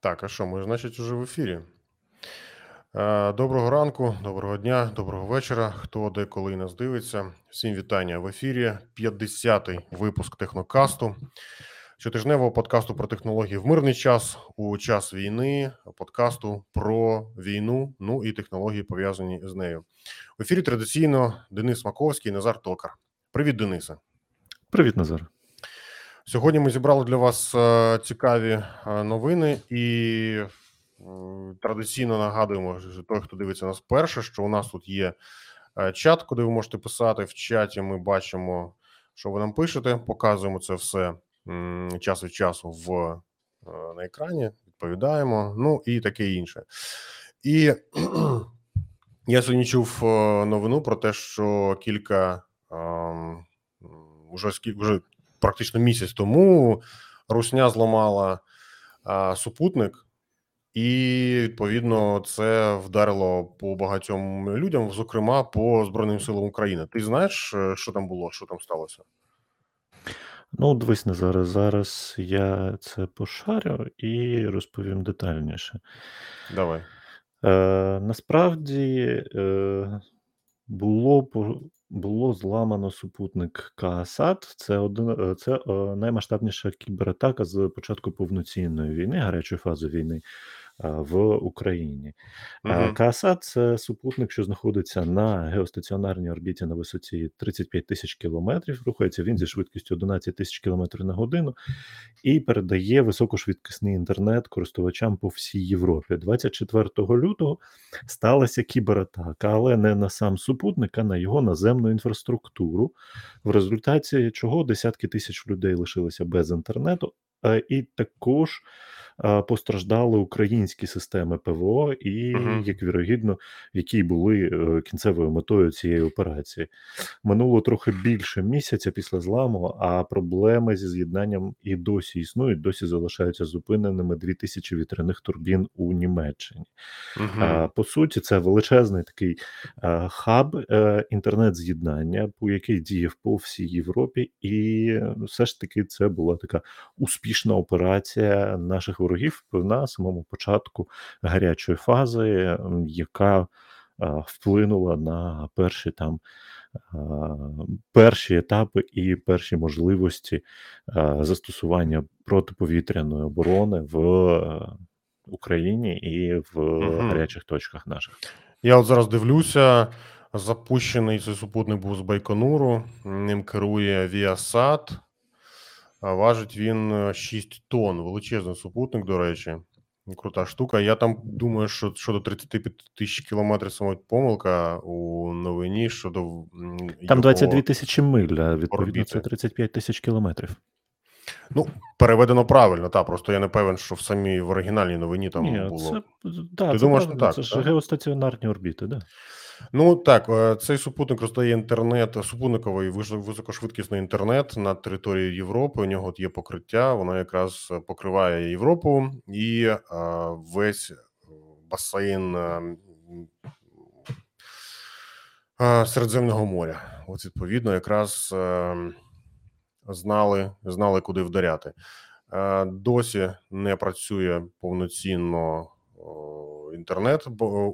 Так, а що, ми, значить, уже в ефірі. Е, Доброго ранку, доброго дня, доброго вечора. Хто де коли нас дивиться. Всім вітання в ефірі. 50-й випуск технокасту, щотижневого подкасту про технології в мирний час у час війни, подкасту про війну, ну і технології пов'язані з нею. В ефірі традиційно Денис Маковський, Назар Токар. Привіт, Денисе. Привіт, Назар. Сьогодні ми зібрали для вас е, цікаві е, новини, і е, традиційно нагадуємо, що той, хто дивиться нас перше, що у нас тут є чат, куди ви можете писати. В чаті ми бачимо, що ви нам пишете. Показуємо це все час від часу в на екрані. Відповідаємо, ну і таке інше. І я сьогодні чув новину про те, що кілька. Уже вже практично місяць тому Русня зламала а, супутник, і відповідно це вдарило по багатьом людям, зокрема по Збройним силам України. Ти знаєш, е, що там було, що там сталося? Ну, дивись на зараз. Зараз я це пошарю і розповім детальніше. Давай. Е, Насправді е, було було зламано супутник Каасат. Це один е, це е, наймасштабніша кібератака з початку повноцінної війни, гарячої фази війни в Україні. Угу. Каасат це супутник, що знаходиться на геостаціонарній орбіті на висоті 35 тисяч кілометрів. Рухається він зі швидкістю 11 тисяч кілометрів на годину і передає високошвидкісний інтернет користувачам по всій Європі. 24 лютого сталася кібератака, але не на сам супутник, а на його наземну інфраструктуру, в результаті чого десятки тисяч людей лишилися без інтернету, і також постраждали українські системи ПВО, і угу. як вірогідно, які були е, кінцевою метою цієї операції. Минуло трохи більше місяця після зламу, а проблеми зі з'єднанням і досі існують, досі залишаються зупиненими 2000 вітряних турбін у Німеччині. Угу. По суті, це величезний такий хаб е, інтернет-з'єднання, який діяв по всій Європі, і все ж таки це була така успішна операція наших ворогів на самому початку гарячої фази, яка вплинула на перші там. Перші етапи і перші можливості застосування протиповітряної оборони в Україні і в угу. гарячих точках наших. Я от зараз дивлюся. Запущений цей супутник був з Байконуру, ним керує Віасат. Важить він 6 е, тонн. Величезний супутник, до речі. Крута штука. Я там думаю, що щодо 35 тисяч кілометрів саме помилка у новині щодо. Там 22 тисячі миль, а відповідно, орбіти. це 35 тисяч кілометрів. Ну, переведено правильно, так. Просто я не певен, що в самій в оригінальній новині там Ні, було. Це, да, Ти це думаєш, правильно, так? Це ж геостаціонарні орбіти, так. Да. Ну так, е, цей супутник роздає інтернет, супутниковий високошвидкісний інтернет на території Європи. У нього є покриття, воно якраз покриває Європу і е, весь басейн е, Середземного моря. От відповідно, якраз знали, знали, куди вдаряти. Досі не працює повноцінно інтернет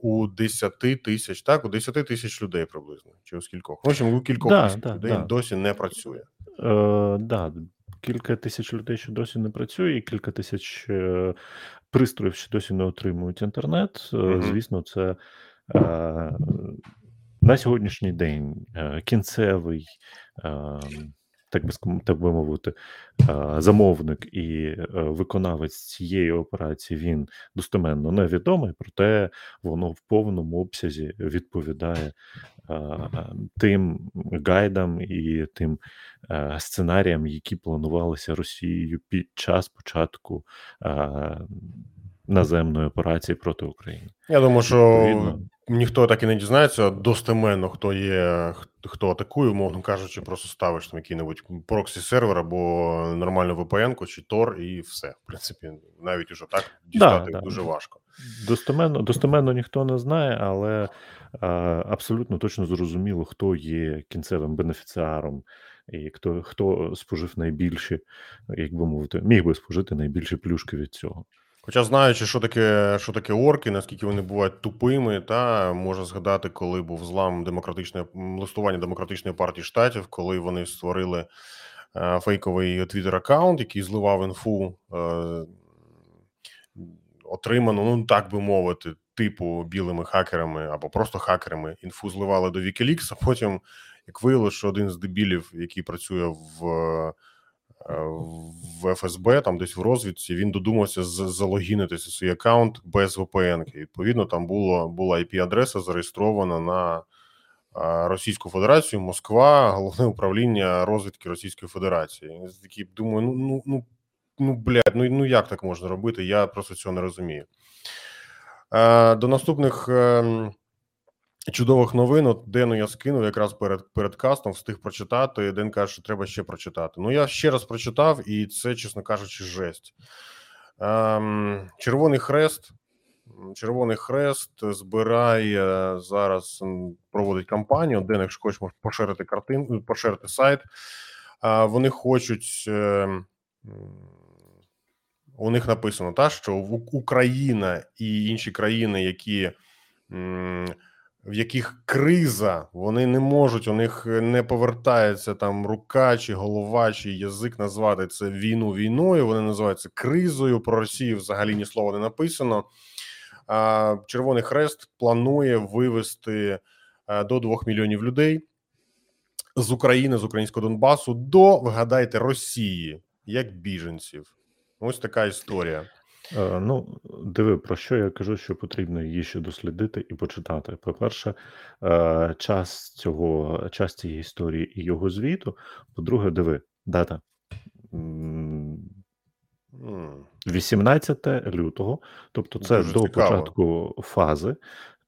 у 10 тисяч, так, у 10 тисяч людей приблизно, чи у скількох. В общем, у кількох да, тисяч да, людей да. досі не працює. Е, да, Кілька тисяч людей, що досі не працює, і кілька тисяч е, пристроїв, що досі не отримують інтернет. Угу. Звісно, це. Е, на сьогоднішній день е, кінцевий ем, так би так би мовити, замовник і е, виконавець цієї операції він достеменно невідомий, проте воно в повному обсязі відповідає тим гайдам і тим е, сценаріям, які планувалися Росією під час початку наземної операції проти України. Я думаю, що Відповідно, ніхто так і не дізнається достеменно, хто є, хто атакує, умовно кажучи, просто ставиш там який-небудь проксі сервер або нормальну VPN чи Tor, і все. В принципі, навіть уже так дістати да, дуже да. важко. Достеменно достеменно ніхто не знає, але а, абсолютно точно зрозуміло, хто є кінцевим бенефіціаром. І хто хто спожив найбільші, як би мовити, міг би спожити найбільші плюшки від цього. Хоча знаючи, що таке, що таке орки, наскільки вони бувають тупими, та можна згадати, коли був злам демократичної м, листування демократичної партії штатів, коли вони створили е, фейковий твіттер аккаунт, який зливав інфу, е, отриману, ну так би мовити, типу білими хакерами або просто хакерами. Інфу зливали до Wikileaks, а потім, як виявилося, що один з дебілів, який працює в. В ФСБ, там десь в розвідці, він додумався залогінитися свій аккаунт без VPN. Відповідно, там було була IP-адреса зареєстрована на Російську Федерацію, Москва, головне управління розвідки Російської Федерації. Я такий думаю, ну ну ну ну блядь, ну ну як так можна робити? Я просто цього не розумію. Е, До наступних ем, чудових новин. От Дену я скинув якраз перед перед кастом, встиг прочитати. Ден каже, що треба ще прочитати. Ну я ще раз прочитав, і це, чесно кажучи, жесть. Ем, Червоний хрест. Червоний хрест збирає зараз проводить кампанію. Ден, якщо хочеш, можеш поширити картин, поширити сайт. А, Вони хочуть. е, У них написано, та, що Україна і інші країни, які м, в яких криза, вони не можуть, у них не повертається там рука чи голова, чи язик назвати це війну війною. Вони називають це кризою. Про Росію взагалі ні слова не написано. Червоний Хрест планує вивести е, до 2 мільйонів людей з України, з українського Донбасу до вгадайте Росії як біженців. Ось така історія. Е, Ну, диви, про що я кажу, що потрібно її ще дослідити і почитати. По-перше, е, час цього, час цієї історії і його звіту. По-друге, диви, дата. М, М. 18 лютого, тобто це Дуже до цікаво. початку фази.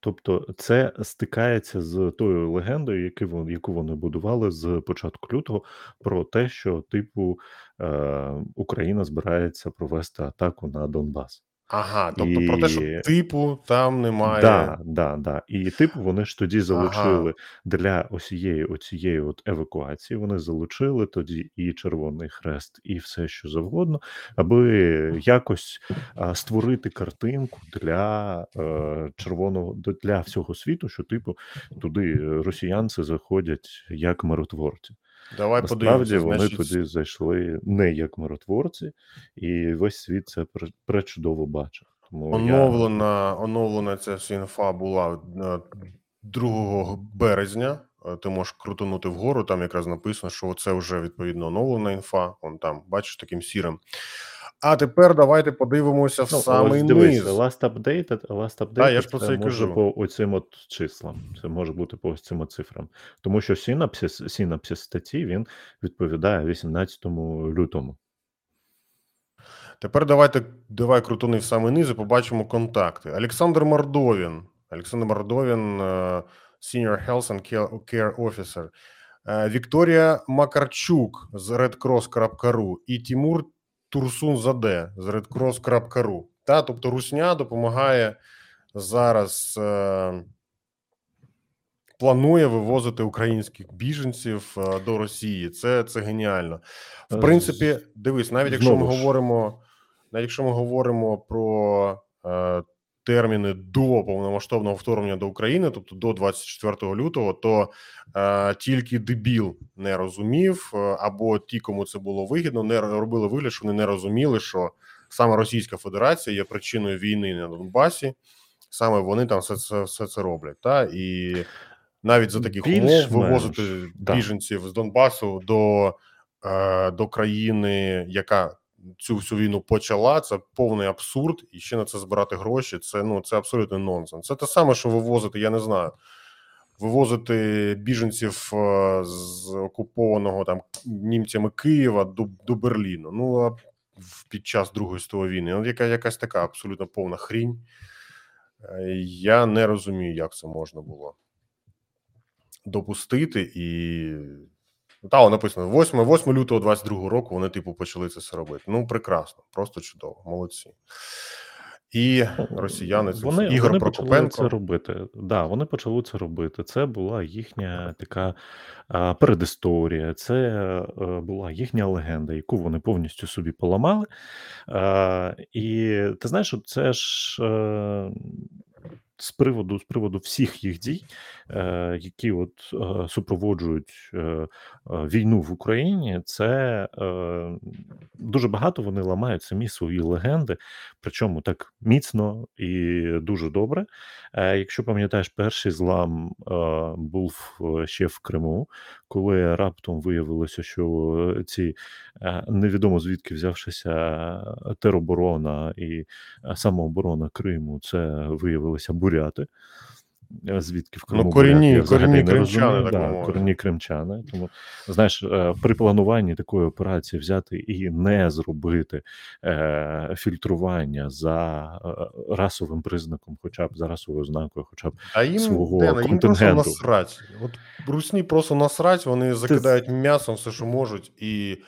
Тобто, це стикається з тою легендою, яку вони, яку вони будували з початку лютого, про те, що типу е, Україна збирається провести атаку на Донбас. Ага, тобто про те, що типу там немає. да, да, да. І типу вони ж тоді Ага. залучили для осієї оцієї от евакуації. Вони залучили тоді і Червоний Хрест, і все що завгодно, аби якось а, створити картинку для е, червоного для всього світу, що типу туди е, росіянці заходять як миротворці. Давай Насправді вони Значить, туди зайшли не як миротворці, і весь світ це пре- пречудово бачив. Тому я оновлена, оновлена ця інфа була е, 2 березня. Е, Ти можеш крутонути вгору, там якраз написано, що це вже відповідно оновлена інфа. Он там, бачиш, таким сірим. А тепер давайте подивимося в Ну, самий ось дивись, низ. last updated, last updated Так, я ж про це це може кажу. по оцим от числам. Це може бути по ось цим от цифрам. Тому що синапсис, синапсис статті він відповідає 18 лютому. Тепер давайте давай крутони в самий низ і побачимо контакти. Олександр Мордовін. Олександр Мордовін, е, Senior Health and Care- Care Officer. Е, Вікторія Макарчук з redcross.ru і Тимур Турсун-Заде з redcross.ru. Та, тобто Русня допомагає зараз. Е, Планує вивозити українських біженців е, до Росії. Це, це геніально. В Е, принципі, дивись, навіть якщо ми говоримо, навіть якщо ми говоримо про е, терміни до повномасштабного вторгнення до України, тобто до 24 лютого, то е, тільки дебіл не розумів, е, або ті, кому це було вигідно, не робили вигляд, що вони не розуміли, що саме Російська Федерація є причиною війни на Донбасі. Саме вони там все це все це роблять. Та і навіть за таких умов Більш-менш, вивозити да. біженців з Донбасу до, е, до країни, яка цю всю війну почала. Це повний абсурд, і ще на це збирати гроші. Це ну це абсолютно нонсенс. Це те саме, що вивозити, я не знаю. Вивозити біженців е, з окупованого там німцями Києва до, до Берліну. Ну а під час Другої світової війни. Ну, яка якась така абсолютно повна хрінь. Е, Я не розумію, як це можна було допустити, і та написано 8, 8 лютого 22 року. Вони, типу, почали це все робити. Ну, прекрасно, просто чудово, молодці. І Ну, росіяни це вони. Ігор вони почали це робити. Да, вони почали це робити. Це була їхня така а, передісторія, це е, була їхня легенда, яку вони повністю собі поламали. А, і ти знаєш, це ж. Е, з приводу з приводу всіх їх дій, е, які от е, супроводжують е, е, війну в Україні, це е, дуже багато вони ламають самі свої легенди, причому так міцно і дуже добре. Е, якщо пам'ятаєш, перший злам е, був е, ще в Криму, коли раптом виявилося, що ці е, невідомо звідки взявшися тероборона і е, самооборона Криму, це виявилися буряти. Е, Звідки в Криму Ну, корінні- буряти, корінні кримчани, Да, корінні кримчани. Тому знаєш, е, при плануванні такої операції взяти і не зробити е, фільтрування за е, расовим признаком, хоча б за расовою ознакою, хоча б А їм, свого Дена, їм просто насрать. От русні просто насрать, вони закидають м'ясом все, що можуть, і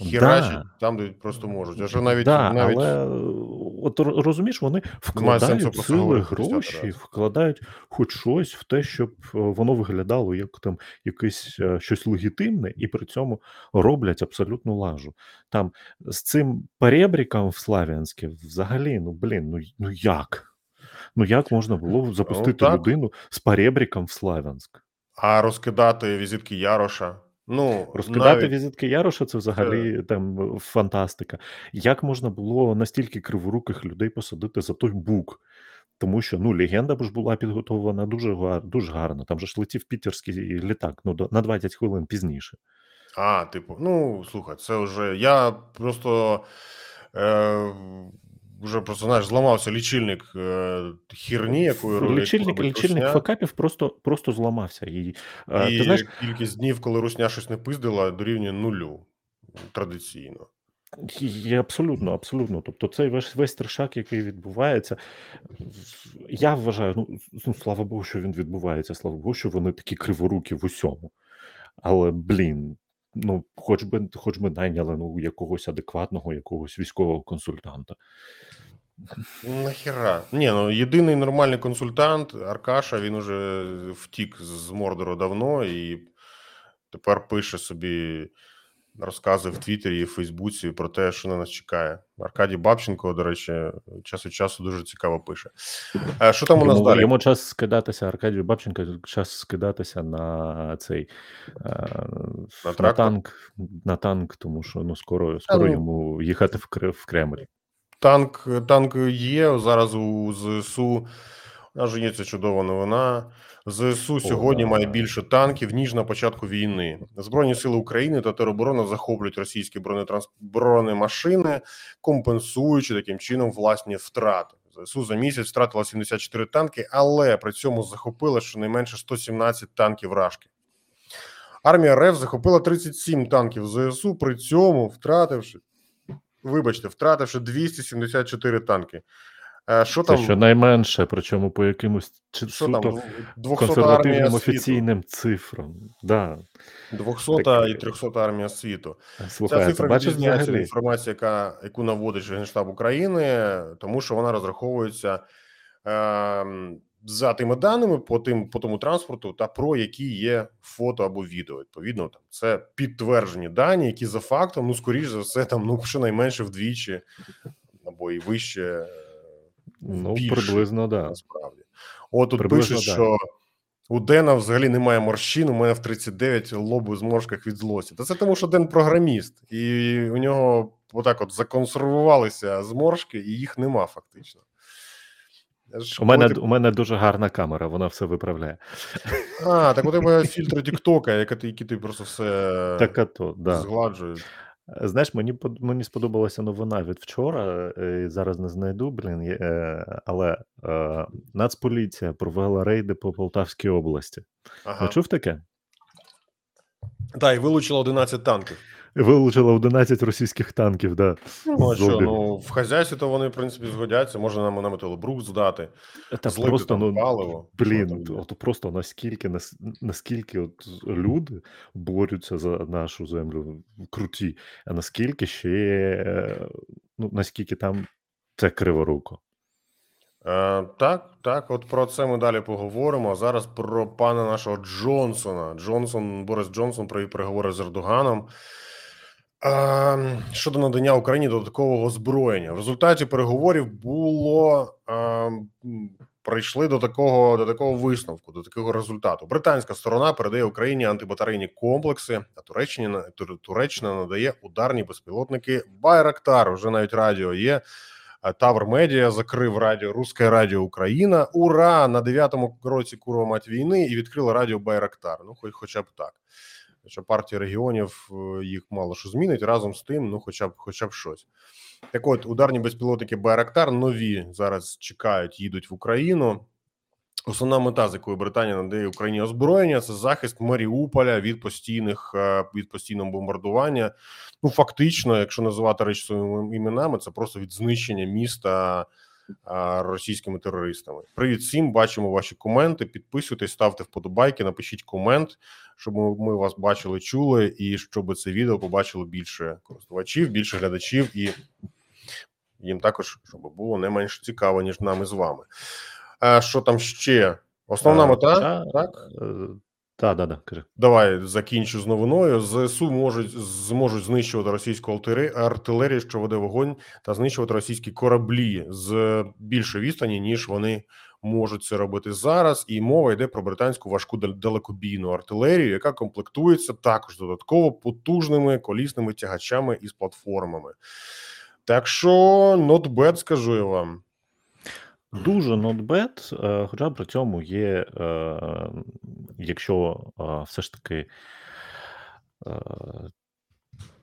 херачать Да. там, де просто можуть. А навіть, да, навіть але е, от розумієш, вони вкладають сили, гроші, вкладають хоч щось в те, щоб е, воно виглядало як там якесь е, щось легітимне, і при цьому роблять абсолютну лажу. Там з цим перебріком в Славянське взагалі, ну блін, ну, ну як? Ну як можна було запустити так. людину з перебріком в Славянськ? а розкидати візитки Яроша. Ну, Розкидати навіть, візитки Яроша це взагалі там е, фантастика. Як можна було настільки криворуких людей посадити за той бук? Тому що ну легенда ж була підготовлена дуже гар, дуже гарно. Там же ж летів пітерський літак, ну на 20 хвилин пізніше. А, типу, ну слухай, це вже. Я просто е, вже просто знаєш, зламався лічильник е, хірні, якою ро- яку Лічильник, лічильник Русня, факапів просто, просто зламався. І, е, і ти знаєш, кількість днів, коли русня щось не пиздила, дорівнює нулю традиційно. І абсолютно, абсолютно. Тобто, цей весь весь трешак, який відбувається, я вважаю, ну, ну слава Богу, що він відбувається, слава Богу, що вони такі криворукі в усьому. Але блін, ну, хоч би, хоч би найняли ну, якогось адекватного, якогось військового консультанта. Нахера. Ні, ну єдиний нормальний консультант Аркаша, він уже втік з Мордору давно і тепер пише собі розкази в Твіттері і в Фейсбуці про те, що на нас чекає. Аркадій Бабченко, до речі, час від часу дуже цікаво пише. А що там у нас Йому, далі? йому час скидатися, Аркадію Бабченко, час скидатися на цей е, на, танк, на танк, тому що ну, скоро, скоро ну, йому їхати в, в Кремль. Танк, танк є зараз у ЗСУ. Же є ця чудова новина. ЗСУ сьогодні має більше танків ніж на початку війни. Збройні сили України та тероборона захоплюють російські бронетранс... бронемашини, компенсуючи таким чином власні втрати. ЗСУ за місяць втратила 74 танки, але при цьому захопила щонайменше 117 танків рашки. Армія РФ захопила 37 танків ЗСУ, при цьому втративши, вибачте, втративши 274 танки. Е, Що Це там? щонайменше, причому по якимось чи Що там? суто консервативним офіційним цифрам. Да. 200 Так. і 300 армія світу. Слухай, Ця цифра відрізняється від інформації, яка, яку наводить Генштаб України, тому що вона розраховується е, за тими даними по тим по тому транспорту, та про які є фото або відео. Відповідно, там це підтверджені дані, які за фактом, ну скоріш за все, там ну щонайменше вдвічі або і вище. Ну, більше, приблизно, да. насправді. От тут Приблизно, пишуть, да. що у Дена взагалі немає морщин, у мене в 39 лоб у зморшках від злості. Та це тому, що Ден програміст, і у нього отак от законсервувалися зморшки, і їх нема фактично. Ж У мене, у мене дуже гарна камера, вона все виправляє. А, так у тебе фільтри Тіктока, які ти, просто все Так, а то, да. згладжують. Е, Знаєш, мені под- мені сподобалася новина від вчора. е, Зараз не знайду, блін. є, е, Але е, Нацполіція провела рейди по Полтавській області. Ага. Чув таке? Так, і вилучило 11 танків. Вилучила 11 російських танків, да. Ну, а що, ну, в хазяйстві то вони, в принципі, згодяться, можна нам на металобрук здати. Та злити просто там ну паливо. Блін, от просто наскільки нас- наскільки от люди борються за нашу землю круті, а наскільки ще е, ну наскільки там це криворуко. Е, так, так, от про це ми далі поговоримо. А зараз про пана нашого Джонсона. Джонсон, Борис Джонсон провів переговори з Ердоганом щодо надання Україні додаткового озброєння. В результаті переговорів було е, прийшли до такого до такого висновку, до такого результату. Британська сторона передає Україні антибатарейні комплекси, а Туреччина Туреччина надає ударні безпілотники Байрактар. Вже навіть радіо є. Тавр Медіа закрив радіо Руське Радіо Україна. Ура! На дев'ятому році курва мать війни і відкрила радіо Байрактар. Ну, хоч хоча б так. Хоча партія регіонів е, їх мало що змінить разом з тим, ну хоча б хоча б щось. Так от, ударні безпілотники Байрактар нові зараз чекають, їдуть в Україну. Основна мета, з якою Британія надає Україні озброєння, це захист Маріуполя від постійних е, від постійного бомбардування. Ну фактично, якщо називати речі своїми іменами, це просто від знищення міста російськими терористами. Привіт всім, бачимо ваші коменти. Підписуйтесь, ставте вподобайки, напишіть комент, щоб ми, вас бачили, чули, і щоб це відео побачило більше користувачів, більше глядачів, і їм також щоб було не менш цікаво, ніж нам із вами. А що там ще? Основна Е, мета, та- так? Е, Та, да, да, кажи. Давай закінчу з новиною. ЗСУ можуть зможуть знищувати російську артилерію, що веде вогонь, та знищувати російські кораблі з більшої відстані, ніж вони можуть це робити зараз. І мова йде про британську важку далекобійну артилерію, яка комплектується також додатково потужними колісними тягачами із платформами. Так що not bad, скажу я вам. Дуже bad, е, хоча при цьому є, е, якщо е, все ж таки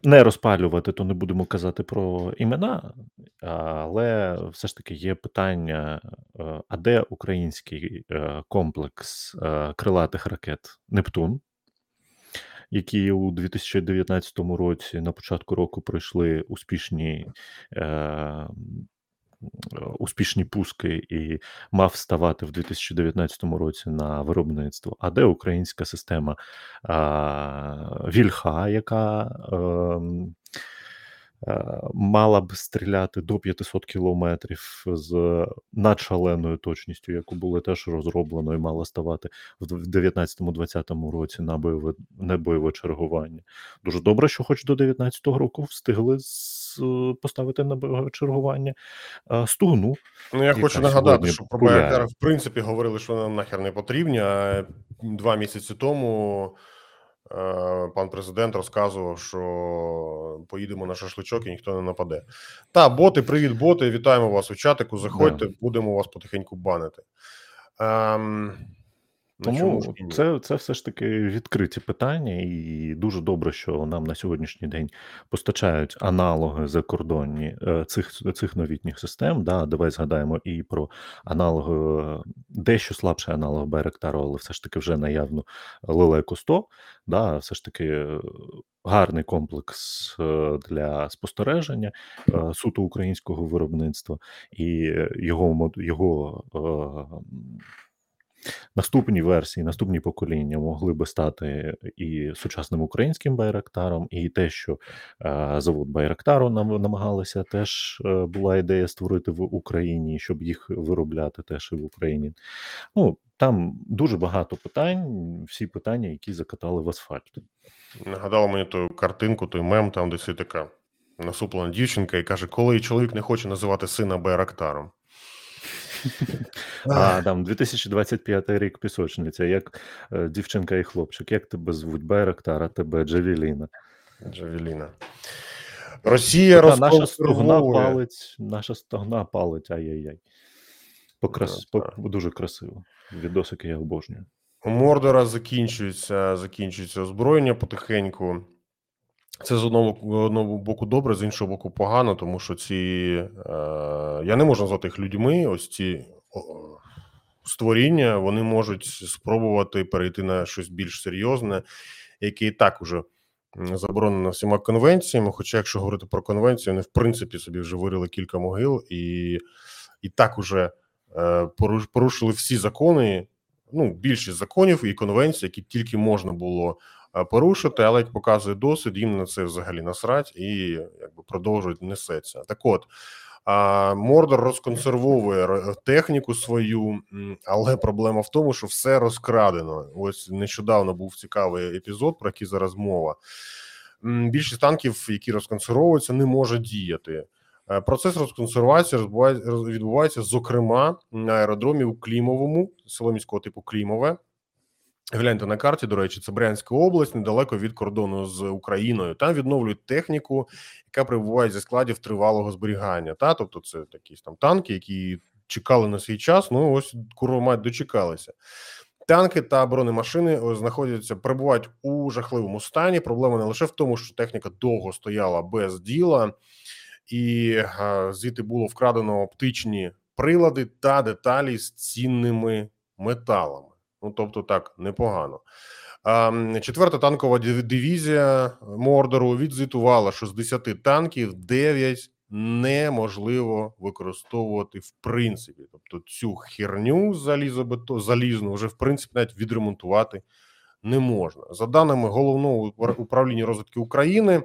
не розпалювати, то не будемо казати про імена, але все ж таки є питання: е, а де український е, комплекс е, крилатих ракет Нептун? Які у 2019 році на початку року пройшли успішні успішні пуски і мав ставати в 2019 році на виробництво. А де українська система а, Вільха, яка ем, е, мала б стріляти до 500 кілометрів з надшаленою точністю, яку було теж розроблено і мала ставати в 19-20 році на бойове, на бойове чергування. Дуже добре, що хоч до 19-го року встигли поставити на чергування е, стугну. Ну, я хочу нагадати, що про гуляє. В принципі говорили, що нам нахер не потрібні. А два місяці тому е, пан президент розказував, що поїдемо на шашличок і ніхто не нападе. Та, боти, привіт, боти. Вітаємо вас у чатику. Заходьте, будемо вас потихеньку банити. Ем, Тому це, це все ж таки відкриті питання, і дуже добре, що нам на сьогоднішній день постачають аналоги закордонні е, цих, цих новітніх систем. Да, давай згадаємо і про аналоги, е, дещо слабший аналог Байрактару, але все ж таки вже наявно Лелеко 100. Да, все ж таки е, гарний комплекс для спостереження суто українського виробництва, і його його. Наступні версії, наступні покоління могли би стати і сучасним українським байрактаром, і те, що е, завод Байрактару нам намагалися, теж е, була ідея створити в Україні, щоб їх виробляти теж і в Україні. Ну там дуже багато питань, всі питання, які закатали в асфальт. Нагадало мені ту картинку, той мем, там, де сидить така насуплена дівчинка і каже, коли чоловік не хоче називати сина Байрактаром. А там 2025 рік пісочниця, як е, дівчинка і хлопчик. Як тебе звуть? Байрактар, тебе Джавеліна. Джавеліна. Росія Та, наша стогна палить, наша стогна палить, ай-яй-яй. Покрас... Да, по... Дуже красиво. Відосики я обожнюю. У Мордора закінчується, закінчується озброєння потихеньку. Це з одного, одного боку добре, з іншого боку погано, тому що ці. Е, я не можу назвати їх людьми. Ось ці створіння вони можуть спробувати перейти на щось більш серйозне, яке і так уже заборонено всіма конвенціями. Хоча, якщо говорити про конвенцію, вони в принципі собі вже вирили кілька могил і, і так уже е, порушили всі закони, ну, більшість законів і конвенцій, які тільки можна було порушити, але як показує досвід, їм на це взагалі насрать і якби продовжують несеться. Так от Мордор розконсервовує техніку свою, але проблема в тому, що все розкрадено. Ось нещодавно був цікавий епізод, про який зараз мова. Більшість танків, які розконсервовуються, не може діяти. Е, Процес розконсервації відбувається, зокрема, на аеродромі у Клімовому, село міського типу Клімове. Гляньте на карті, до речі, це Брянська область, недалеко від кордону з Україною. Там відновлюють техніку, яка прибуває зі складів тривалого зберігання. Та тобто, це якісь там танки, які чекали на свій час. Ну ось курва дочекалися. Танки та бронемашини знаходяться, перебувають у жахливому стані. Проблема не лише в тому, що техніка довго стояла без діла, і е, звідти було вкрадено оптичні прилади та деталі з цінними металами. Ну тобто, так непогано. Четверта танкова дивізія Мордору відзвітувала, що з 10 танків 9 неможливо використовувати в принципі. Тобто цю херню залізобето, залізну вже в принципі навіть відремонтувати не можна. За даними головного управління розвідки України,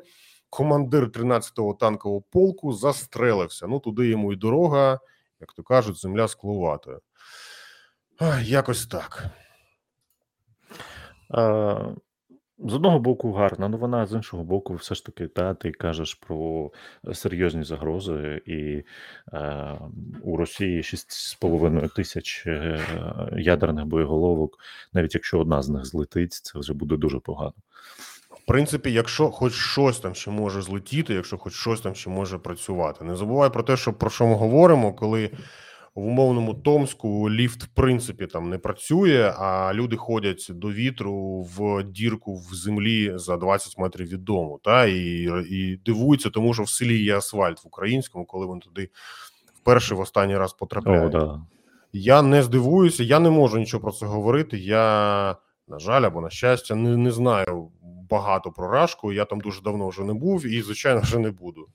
командир 13-го танкового полку застрелився. Ну туди йому і дорога, як то кажуть, земля скловатою. Якось так. З одного боку гарна новина, з іншого боку, все ж таки, та, ти кажеш про серйозні загрози, і е, у Росії 6,5 тисяч е, ядерних боєголовок. Навіть якщо одна з них злетить, це вже буде дуже погано. В принципі, якщо хоч щось там ще може злетіти, якщо хоч щось там ще може працювати, не забувай про те, що про що ми говоримо, коли в умовному Томську ліфт в принципі там не працює, а люди ходять до вітру в дірку в землі за 20 метрів від дому, та і, і дивуються, тому що в селі є асфальт в українському, коли вони туди вперше в останній раз О, да. Я не здивуюся, я не можу нічого про це говорити. Я, на жаль, або на щастя, не, не знаю багато про Рашку. Я там дуже давно вже не був і, звичайно, вже не буду.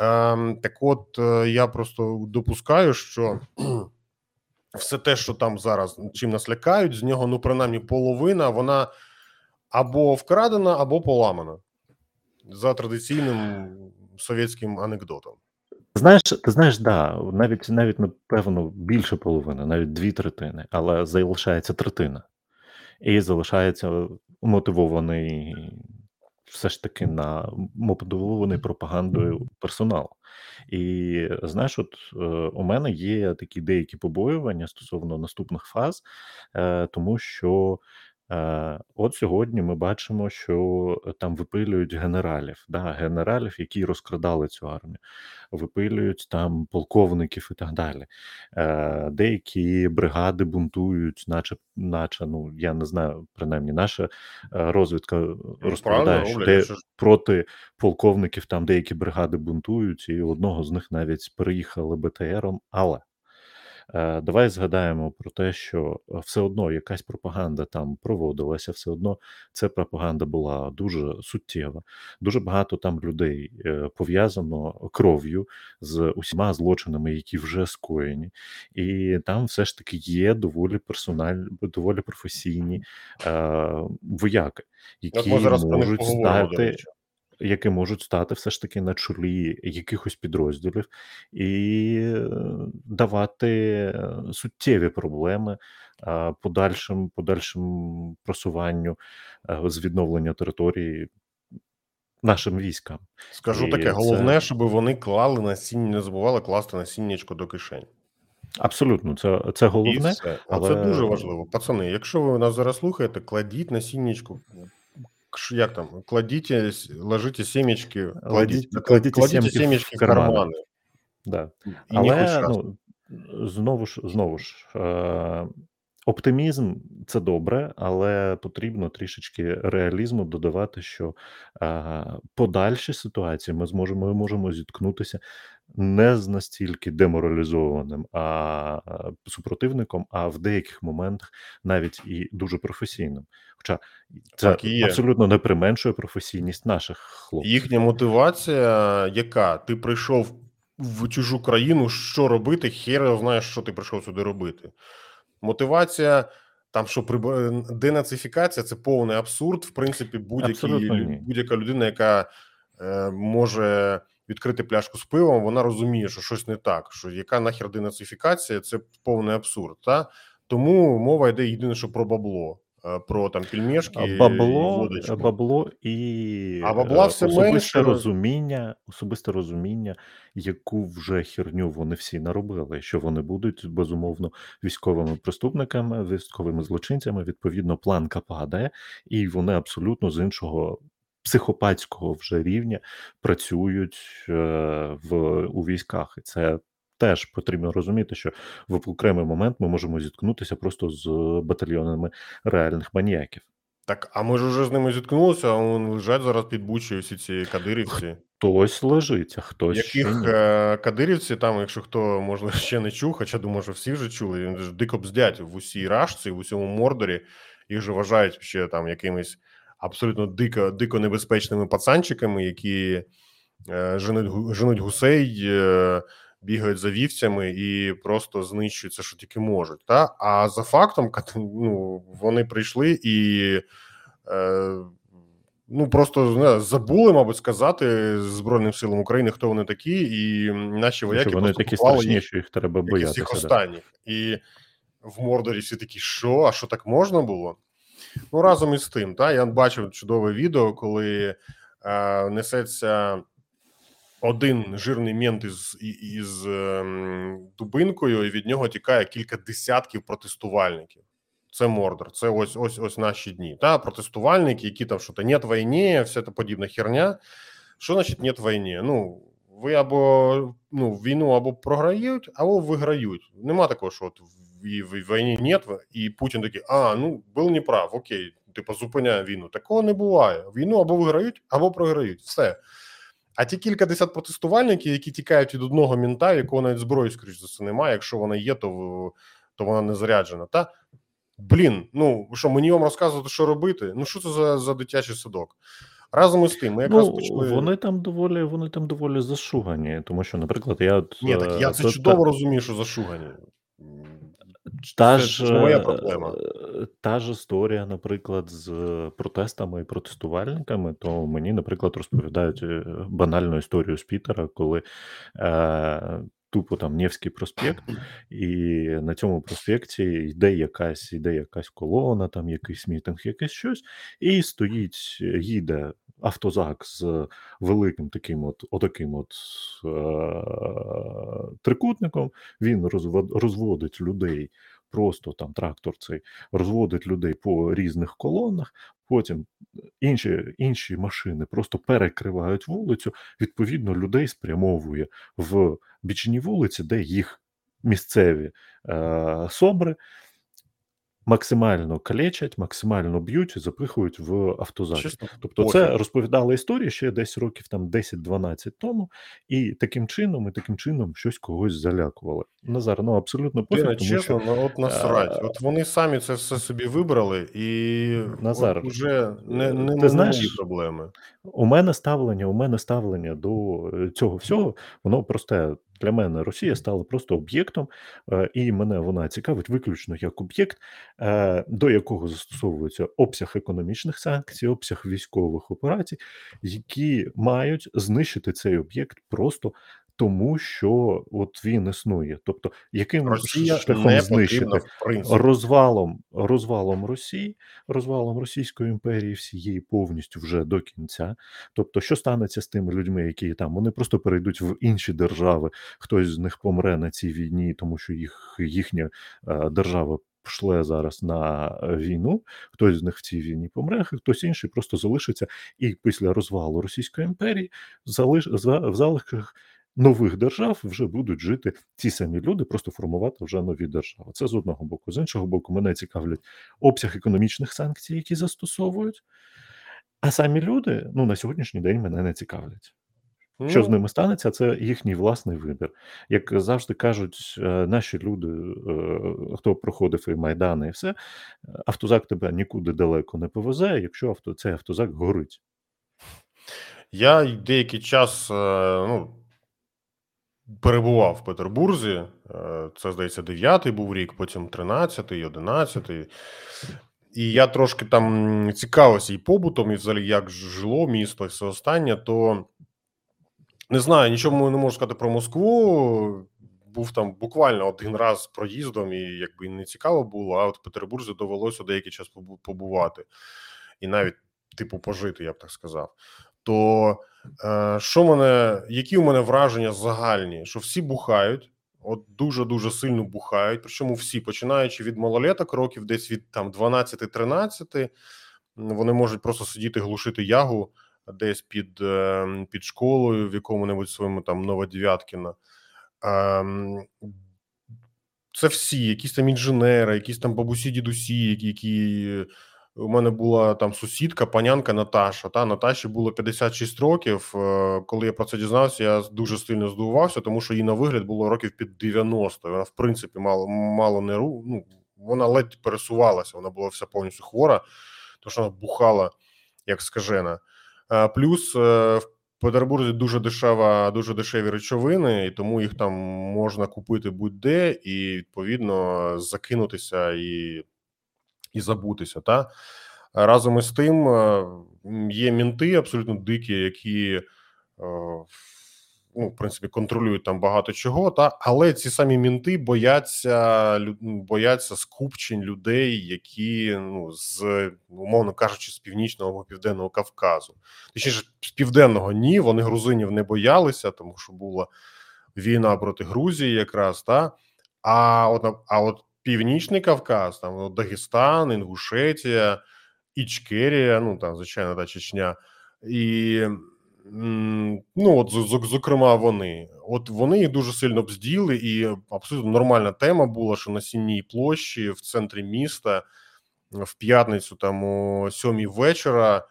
Ем, так от, е, я просто допускаю, що все те, що там зараз чим нас лякають, з нього, ну, принаймні, половина, вона або вкрадена, або поламана за традиційним совєтським анекдотом. Знаєш, ти знаєш, да, навіть навіть напевно більше половини, навіть дві третини, але залишається третина. І залишається мотивований все ж таки на мотивований пропагандою персонал. І знаєш, от е, у мене є такі деякі побоювання стосовно наступних фаз, е, тому що. Е, От сьогодні ми бачимо, що там випилюють генералів, да, генералів, які розкрадали цю армію, випилюють там полковників і так далі. Е, Деякі бригади бунтують, наче, наче ну я не знаю, принаймні наша е, розвідка розповідає, що де проти полковників там деякі бригади бунтують, і одного з них навіть переїхали БТРом. Але Е, Давай згадаємо про те, що е, все одно якась пропаганда там проводилася, все одно ця пропаганда була дуже суттєва. Дуже багато там людей е, пов'язано кров'ю з усіма злочинами, які вже скоєні, і там все ж таки є доволі персональ, доволі професійні е, вояки, які можуть стати. Які можуть стати все ж таки на чолі якихось підрозділів і е, давати е, суттєві проблеми е, подальшим, подальшим просуванню з відновлення території нашим військам. Скажу І таке, це- головне, щоб вони клали насіння, не забували класти насіннячко до кишень. Абсолютно, це, це головне. але- Оце дуже важливо. Пацани, якщо ви нас зараз слухаєте, кладіть насіннячку. Як там? Кладіть, с- ложите семечки, кладіть, Кладіть- кладіть кладіть сімки семечки в в кармани. кармани. Да. І Але ну, знову ж знову ж е, оптимізм це добре, але потрібно трішечки реалізму додавати, що е, подальші ситуації ми зможемо ми можемо зіткнутися не з настільки деморалізованим а, е, супротивником, а в деяких моментах навіть і дуже професійним. Хоча це Так і абсолютно не применшує професійність наших хлопців. Їхня мотивація, яка? Ти прийшов в чужу країну, що робити? Хер знаєш, що ти прийшов сюди робити. Мотивація, там що приб... денацифікація це повний абсурд. В принципі, будь-яка людина, яка е, може відкрити пляшку з пивом, вона розуміє, що щось не так. Що яка нахер денацифікація, це повний абсурд. Та тому мова йде єдине, що про бабло, е, про там пельмешки, і Бабло, водочку. бабло і А бабла е, все особисте менше. розуміння, особисте розуміння, яку вже херню вони всі наробили, що вони будуть безумовно військовими преступниками, військовими злочинцями. Відповідно, планка падає, і вони абсолютно з іншого психопатського вже рівня працюють е, в у військах, і це. Теж потрібно розуміти, що в окремий момент ми можемо зіткнутися просто з батальйонами реальних маніяків. Так, а ми ж уже з ними зіткнулися, а вони лежать зараз під Бучею всі ці кадирівці. Хтось лежить, а хтось ще Яких ні. е, кадирівці, там, якщо хто можливо ще не чув, хоча думаю, що всі вже чули, він ж дико бздять в усій рашці, в усьому мордорі. Їх же вважають ще там якимись абсолютно дико, дико небезпечними пацанчиками, які е, женуть, женуть гусей, е, бігають за вівцями і просто знищують це, що тільки можуть. Та? А за фактом, ну, вони прийшли і. Е, Ну просто не забули, мабуть, сказати Збройним силам України, хто вони такі, і наші Що вояки вони просто такі страшні, їх що їх треба із всіх останніх. І в Мордорі всі такі, що? А що так можна було? Ну, разом із тим, та я бачив чудове відео, коли е, несеться один жирний мент із, із ем, дубинкою, і від нього тікає кілька десятків протестувальників. Це Мордор, це ось ось ось наші дні. Та протестувальники, які там що то нет війни, вся та подібна херня. Що значить нет війни? Ну ви або ну війну або програють, або виграють. Нема такого, що от в, в, війні нет, і Путін такий, а ну був неправ, окей, типу зупиняє війну. Такого не буває. Війну або виграють, або програють. Все. А ті кілька десят протестувальників, які тікають від одного мінта, якого навіть зброї, скоріш за все, немає. Якщо вона є, то, то вона не заряджена. Та блін, ну що мені вам розказувати, що робити? Ну що це за, за дитячий садок? Разом із тим, ми якраз Ну, почали. вони там доволі, вони там доволі зашугані, тому що, наприклад, я Ні, так я е, це та- чудово розумію, що зашугані. Та Це- ж, це моя е, проблема. Та ж історія, наприклад, з протестами і протестувальниками, то мені, наприклад, розповідають е, банальну історію з Пітера, коли е, тупо там Невський проспект, і на цьому проспекті йде якась, йде якась колона, там якийсь мітинг, якесь щось, і стоїть, їде автозак з великим таким от, отаким от е, трикутником, він розво- розводить людей просто там трактор цей розводить людей по різних колонах. Потім інші, інші машини просто перекривають вулицю. Відповідно, людей спрямовує в бічні вулиці, де їх місцеві е, собри максимально калечать, максимально б'ють і запихують в. Чесно, Тобто, це розповідали історії ще десь років там 10-12 тому, і таким чином, і таким чином щось когось залякували. Назар, ну абсолютно пофіг, тому чесно, що ну от насрать. е, От вони самі це все собі вибрали, і Назар, от уже не, не, ти не знаєш, мої проблеми. у мене ставлення, у мене ставлення до е, цього всього, воно просте. Для мене Росія стала просто об'єктом, е, і мене вона цікавить виключно як об'єкт, е, до якого застосовується обсяг економічних санкцій, обсяг військових операцій, які мають знищити цей об'єкт просто тому, що от він існує. Тобто, яким Росія шляхом знищити розвалом, розвалом Росії, розвалом Російської імперії всієї повністю вже до кінця. Тобто, що станеться з тими людьми, які там вони просто перейдуть в інші держави, хтось з них помре на цій війні, тому що їх їхня е, держава. Шле зараз на е, війну, хтось з них в цій війні помре, а хтось інший просто залишиться, і після розвалу Російської імперії залиш за в залишках нових держав вже будуть жити ті самі люди, просто формувати вже нові держави. Це з одного боку. З іншого боку, мене цікавлять обсяг економічних санкцій, які застосовують. А самі люди ну на сьогоднішній день мене не цікавлять. Що з Ну, ними станеться, це їхній власний вибір. Як завжди кажуть, е, наші люди, е, хто проходив і майдани, і все, автозак тебе нікуди далеко не повезе, якщо авто, цей автозак горить. я деякий час е, ну, перебував в Петербурзі. Е, Це, здається, 9-й був рік, потім 13-й, 11-й. І я трошки там цікавився і побутом, і взагалі як жило місто, і все останнє, то Не знаю, нічого не можу сказати про Москву. Був там буквально один раз проїздом, і якби не цікаво було, а от в Петербурзі довелося деякий час побувати. І навіть, типу, пожити, я б так сказав. То е, що мене, які у мене враження загальні? Що всі бухають, от дуже дуже сильно бухають. Причому всі, починаючи від малолеток, років десь від там 12-13, вони можуть просто сидіти, глушити ягу десь під, е, під школою, в якому-небудь своєму там Новодев'яткіна. Ем, Це всі, якісь там інженери, якісь там бабусі, дідусі, які у мене була там сусідка, панянка Наташа. Та Наташі було 56 років. Е, Коли я про це дізнався, я дуже сильно здивувався, тому що їй на вигляд було років під 90. Вона, в принципі, мало мало не ру. Ну вона ледь пересувалася. Вона була вся повністю хвора, тому що вона бухала як скажена. Е, Плюс е, в Петербурзі дуже дешева, дуже дешеві речовини, і тому їх там можна купити будь-де і відповідно закинутися і і забутися. Та разом із тим е, є мінти абсолютно дикі, які е, ну, в принципі контролюють там багато чого. Та але ці самі мінти бояться бояться скупчень людей, які ну з умовно кажучи, з північного або південного Кавказу. Точніше, з південного ні, вони грузинів не боялися, тому що була війна проти Грузії, якраз та а от а от Північний Кавказ, там Дагестан, Інгушетія, Ічкерія, ну там, звичайно, та Чечня, і ну, от, зокрема, вони. От вони їх дуже сильно бзділи, і абсолютно нормальна тема була, що на Сінній площі в центрі міста в п'ятницю, там о сьомій вечора,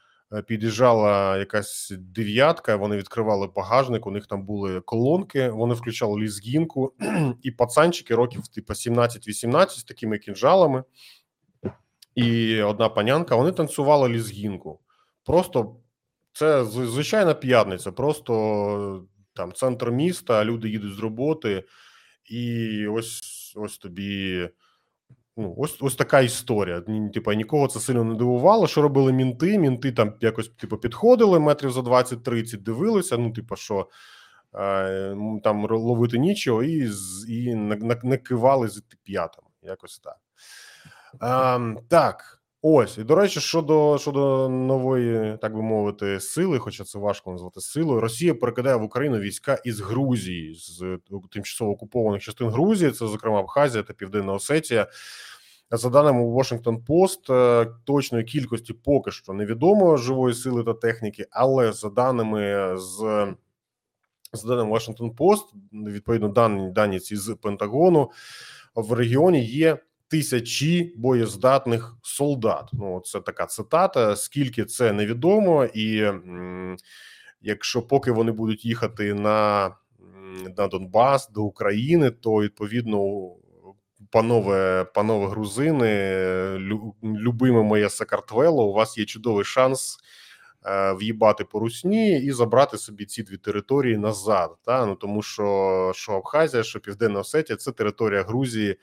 під'їжджала якась дев'ятка. Вони відкривали багажник. У них там були колонки. Вони включали лізгінку, і пацанчики років типу 17-18 з такими кінжалами. І одна панянка. Вони танцювали лізгінку. Просто це звичайна п'ятниця. Просто там центр міста, люди їдуть з роботи, і ось ось тобі. Ну, ось ось така історія. Типа нікого це сильно не дивувало. Що робили мінти? Мінти там якось типу, підходили метрів за 20-30, дивилися. Ну, типу, що е, там ловити нічого, і, і на- на- накивали з п'ятами. Якось так. Е, так, ось. І до речі, щодо, щодо нової, так би мовити, сили, хоча це важко назвати силою, Росія перекидає в Україну війська із Грузії, з е, тимчасово окупованих частин Грузії, це, зокрема, Абхазія та Південна Осетія. За даними Washington Post, е, точної кількості поки що невідомо живої сили та техніки, але за даними з за даними Washington Post, відповідно дані дані ці з Пентагону в регіоні є тисячі боєздатних солдат. Ну це така цитата. Скільки це невідомо, і якщо поки вони будуть їхати на, на Донбас до України, то відповідно. Панове, панове грузини, лю, любиме моє Сакартвело, у вас є чудовий шанс е, в'їбати по русні і забрати собі ці дві території назад. Та ну тому, що що Абхазія, що Південна Осетія це територія Грузії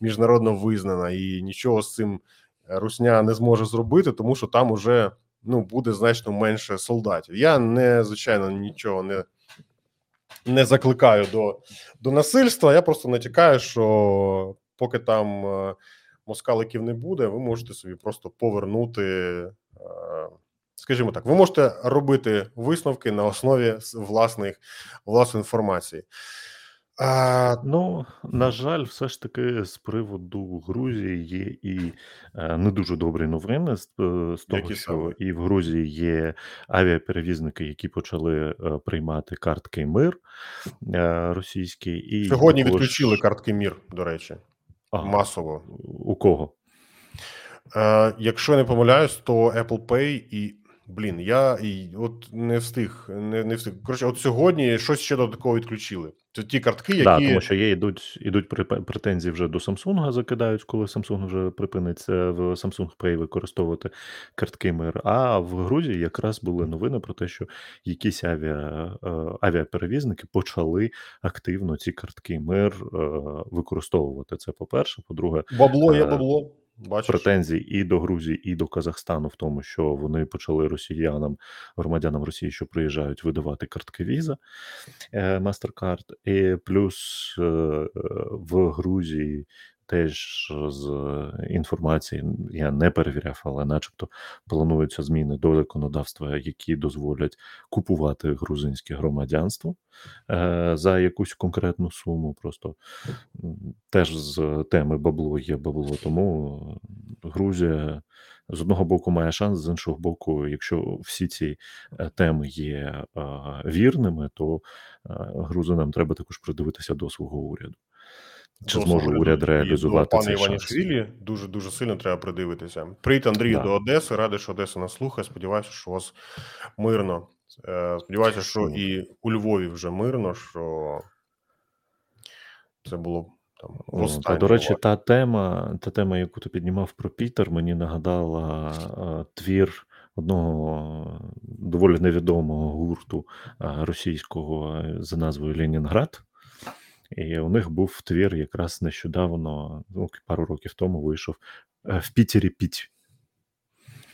міжнародно визнана, і нічого з цим Русня не зможе зробити, тому що там уже ну буде значно менше солдатів. Я не звичайно нічого не. Не закликаю до до насильства. Я просто натякаю, що поки там е, москаликів не буде, ви можете собі просто повернути, е, скажімо так, ви можете робити висновки на основі власних власної інформації. А, Ну, на жаль, все ж таки з приводу Грузії є і е, не дуже добрі новини з, е, з того, Які що саме? і в Грузії є авіаперевізники, які почали е, приймати картки мир е, російські, і сьогодні також відключили картки МІР, до речі, Ага. масово. у кого? Е, якщо я не помиляюсь, то Apple Pay і. Блін, я і от не встиг, не, не встиг. Коротше, от сьогодні щось ще додатково відключили. Це ті картки, які. Да, тому що є ідуть, ідуть претензії вже до Samsung, закидають, коли Samsung вже припиниться в Samsung Pay використовувати картки мир. А в Грузії якраз були новини про те, що якісь авіа, е, авіаперевізники почали активно ці картки мир е, використовувати. Це по-перше. По-друге, Бабло є Е, бабло. Бачиш? претензій і до Грузії, і до Казахстану в тому, що вони почали росіянам, громадянам Росії, що приїжджають, видавати картки віза е, MasterCard. І плюс е, е, в Грузії теж з інформації я не перевіряв, але начебто плануються зміни до законодавства, які дозволять купувати грузинське громадянство е, за якусь конкретну суму. Просто теж з теми бабло є бабло. Тому Грузія з одного боку має шанс, з іншого боку, якщо всі ці е, теми є е, вірними, то е, грузинам треба також придивитися до свого уряду. Чи зможе уряд реалізувати до цей пана? Іванішвілі дуже дуже сильно треба придивитися. Привіт, Андрію, Да. до Одеси. Радий, що Одеса нас слухає. Сподіваюся, що у вас мирно. Е, Сподіваюся, що і у Львові вже мирно, що це було там Та, до речі, та тема, та тема, яку ти піднімав про Пітер, мені нагадала е, твір одного доволі невідомого гурту е, російського е, за назвою Ленінград. І у них був твір якраз нещодавно, ну, пару років тому вийшов е, в Пітері піть.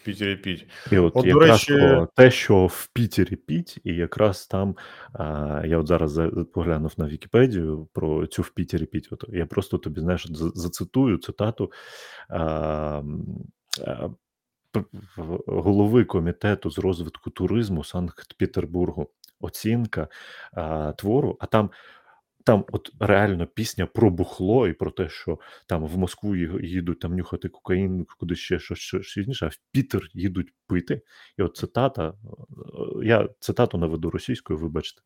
в Пітері піть. І от, От, якраз речі- про те, що в Пітері піть, і якраз там а, я от зараз поглянув на Вікіпедію про цю в Пітері піть. От я просто тобі знаєш, зацитую цитату а, голови комітету з розвитку туризму Санкт-Петербургу. Оцінка а, твору, а там. Там, от реально пісня про бухло і про те, що там в Москву їдуть там нюхати кокаїн, куди ще щось, щось інше, а в Пітер їдуть пити. І от цитата, э, я цитату наведу російською, вибачте.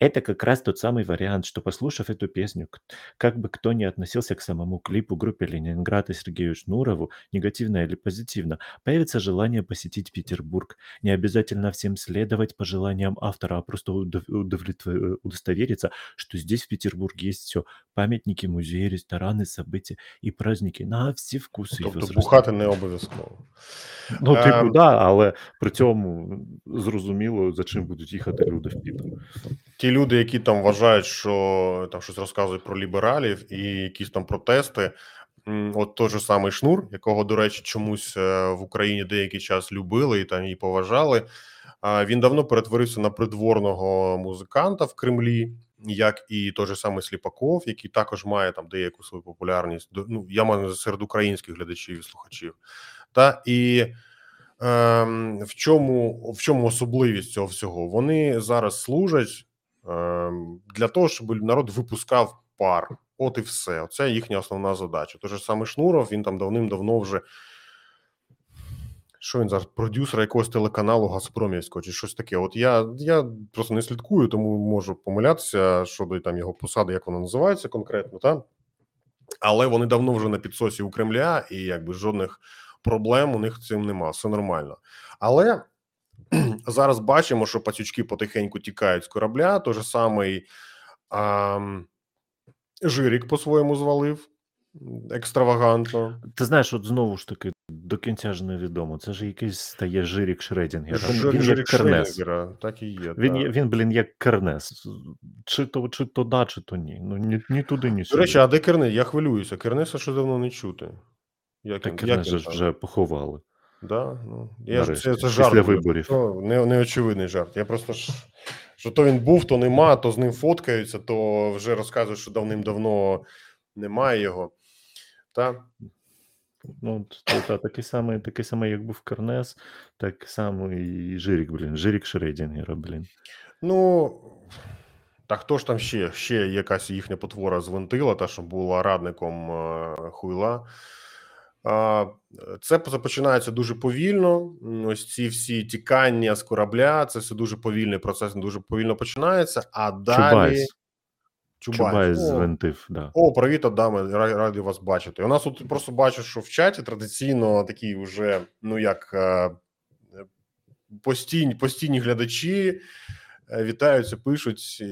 Это как раз тот самый вариант, что, послушав эту песню, к- как бы кто ни относился к самому клипу группе «Ленинград» и Сергею Шнурову, негативно или позитивно, появится желание посетить Петербург. Не обязательно всем следовать пожеланиям автора, а просто удов- удовлетво- удостовериться, что здесь, в Петербурге, есть все. Памятники, музеи, рестораны, события и праздники на все вкусы и Тобто возраста. бухати не обов'язково. Ну, типу, Ем. да, але при цьому зрозуміло, за чим будуть їхати люди в Пітер. Люди, які там вважають, що там щось розказують про лібералів і якісь там протести. От той же самий шнур, якого, до речі, чомусь е, в Україні деякий час любили і там і поважали. Він давно перетворився на придворного музиканта в Кремлі, як і той же самий Сліпаков, який також має там деяку свою популярність. Ну, я маю серед українських глядачів і слухачів. Та і ем, в чому в чому особливість цього всього? Вони зараз служать для того, щоб народ випускав пар. От і все. Оце їхня основна задача. Той же саме Шнуров, він там давним-давно вже. Що він зараз? Продюсер якогось телеканалу Газпромівського чи щось таке. От я, я просто не слідкую, тому можу помилятися щодо там його посади, як вона називається конкретно, та? але вони давно вже на підсосі у Кремля, і якби жодних проблем у них цим нема, все нормально. Але зараз бачимо, що пацючки потихеньку тікають з корабля. Той же самий ам, Жирік по-своєму звалив екстравагантно. Ти знаєш, от знову ж таки, до кінця ж невідомо. Це ж якийсь стає Жирік Шредінгер. Жир- Він як Кернес. Так і є. Він, так. він, блін, як Кернес. Чи то, чи то да, чи то ні. Ну, ні, ні туди, ні До речі, а де Кернес? Я хвилююся. Кернеса що давно не чути. Як Так Кернес як же там? вже поховали. Да? Ну, я ж, це, це жарт. буде. виборів. Не, неочевидний жарт. Я просто ж, що то він був, то нема, то з ним фоткаються, то вже розказують, що давним-давно немає його. Та? Ну, та, та, такий самий, такий самий, як був Кернес, так само і Жирік, блін. Жирік Шредінгера, блін. Ну, та хто ж там ще? Ще якась їхня потвора звинтила, та, що була радником е, Хуйла. А, Це починається дуже повільно. Ось ці всі тікання з корабля, це все дуже повільний процес, дуже повільно починається. А далі Чубайс. Звинтив, да. О, привіт, Адаме. ра- Радий вас бачити. У нас тут просто бачу, що в чаті традиційно такі вже, ну як е, постійні, постійні глядачі е, вітаються, пишуть.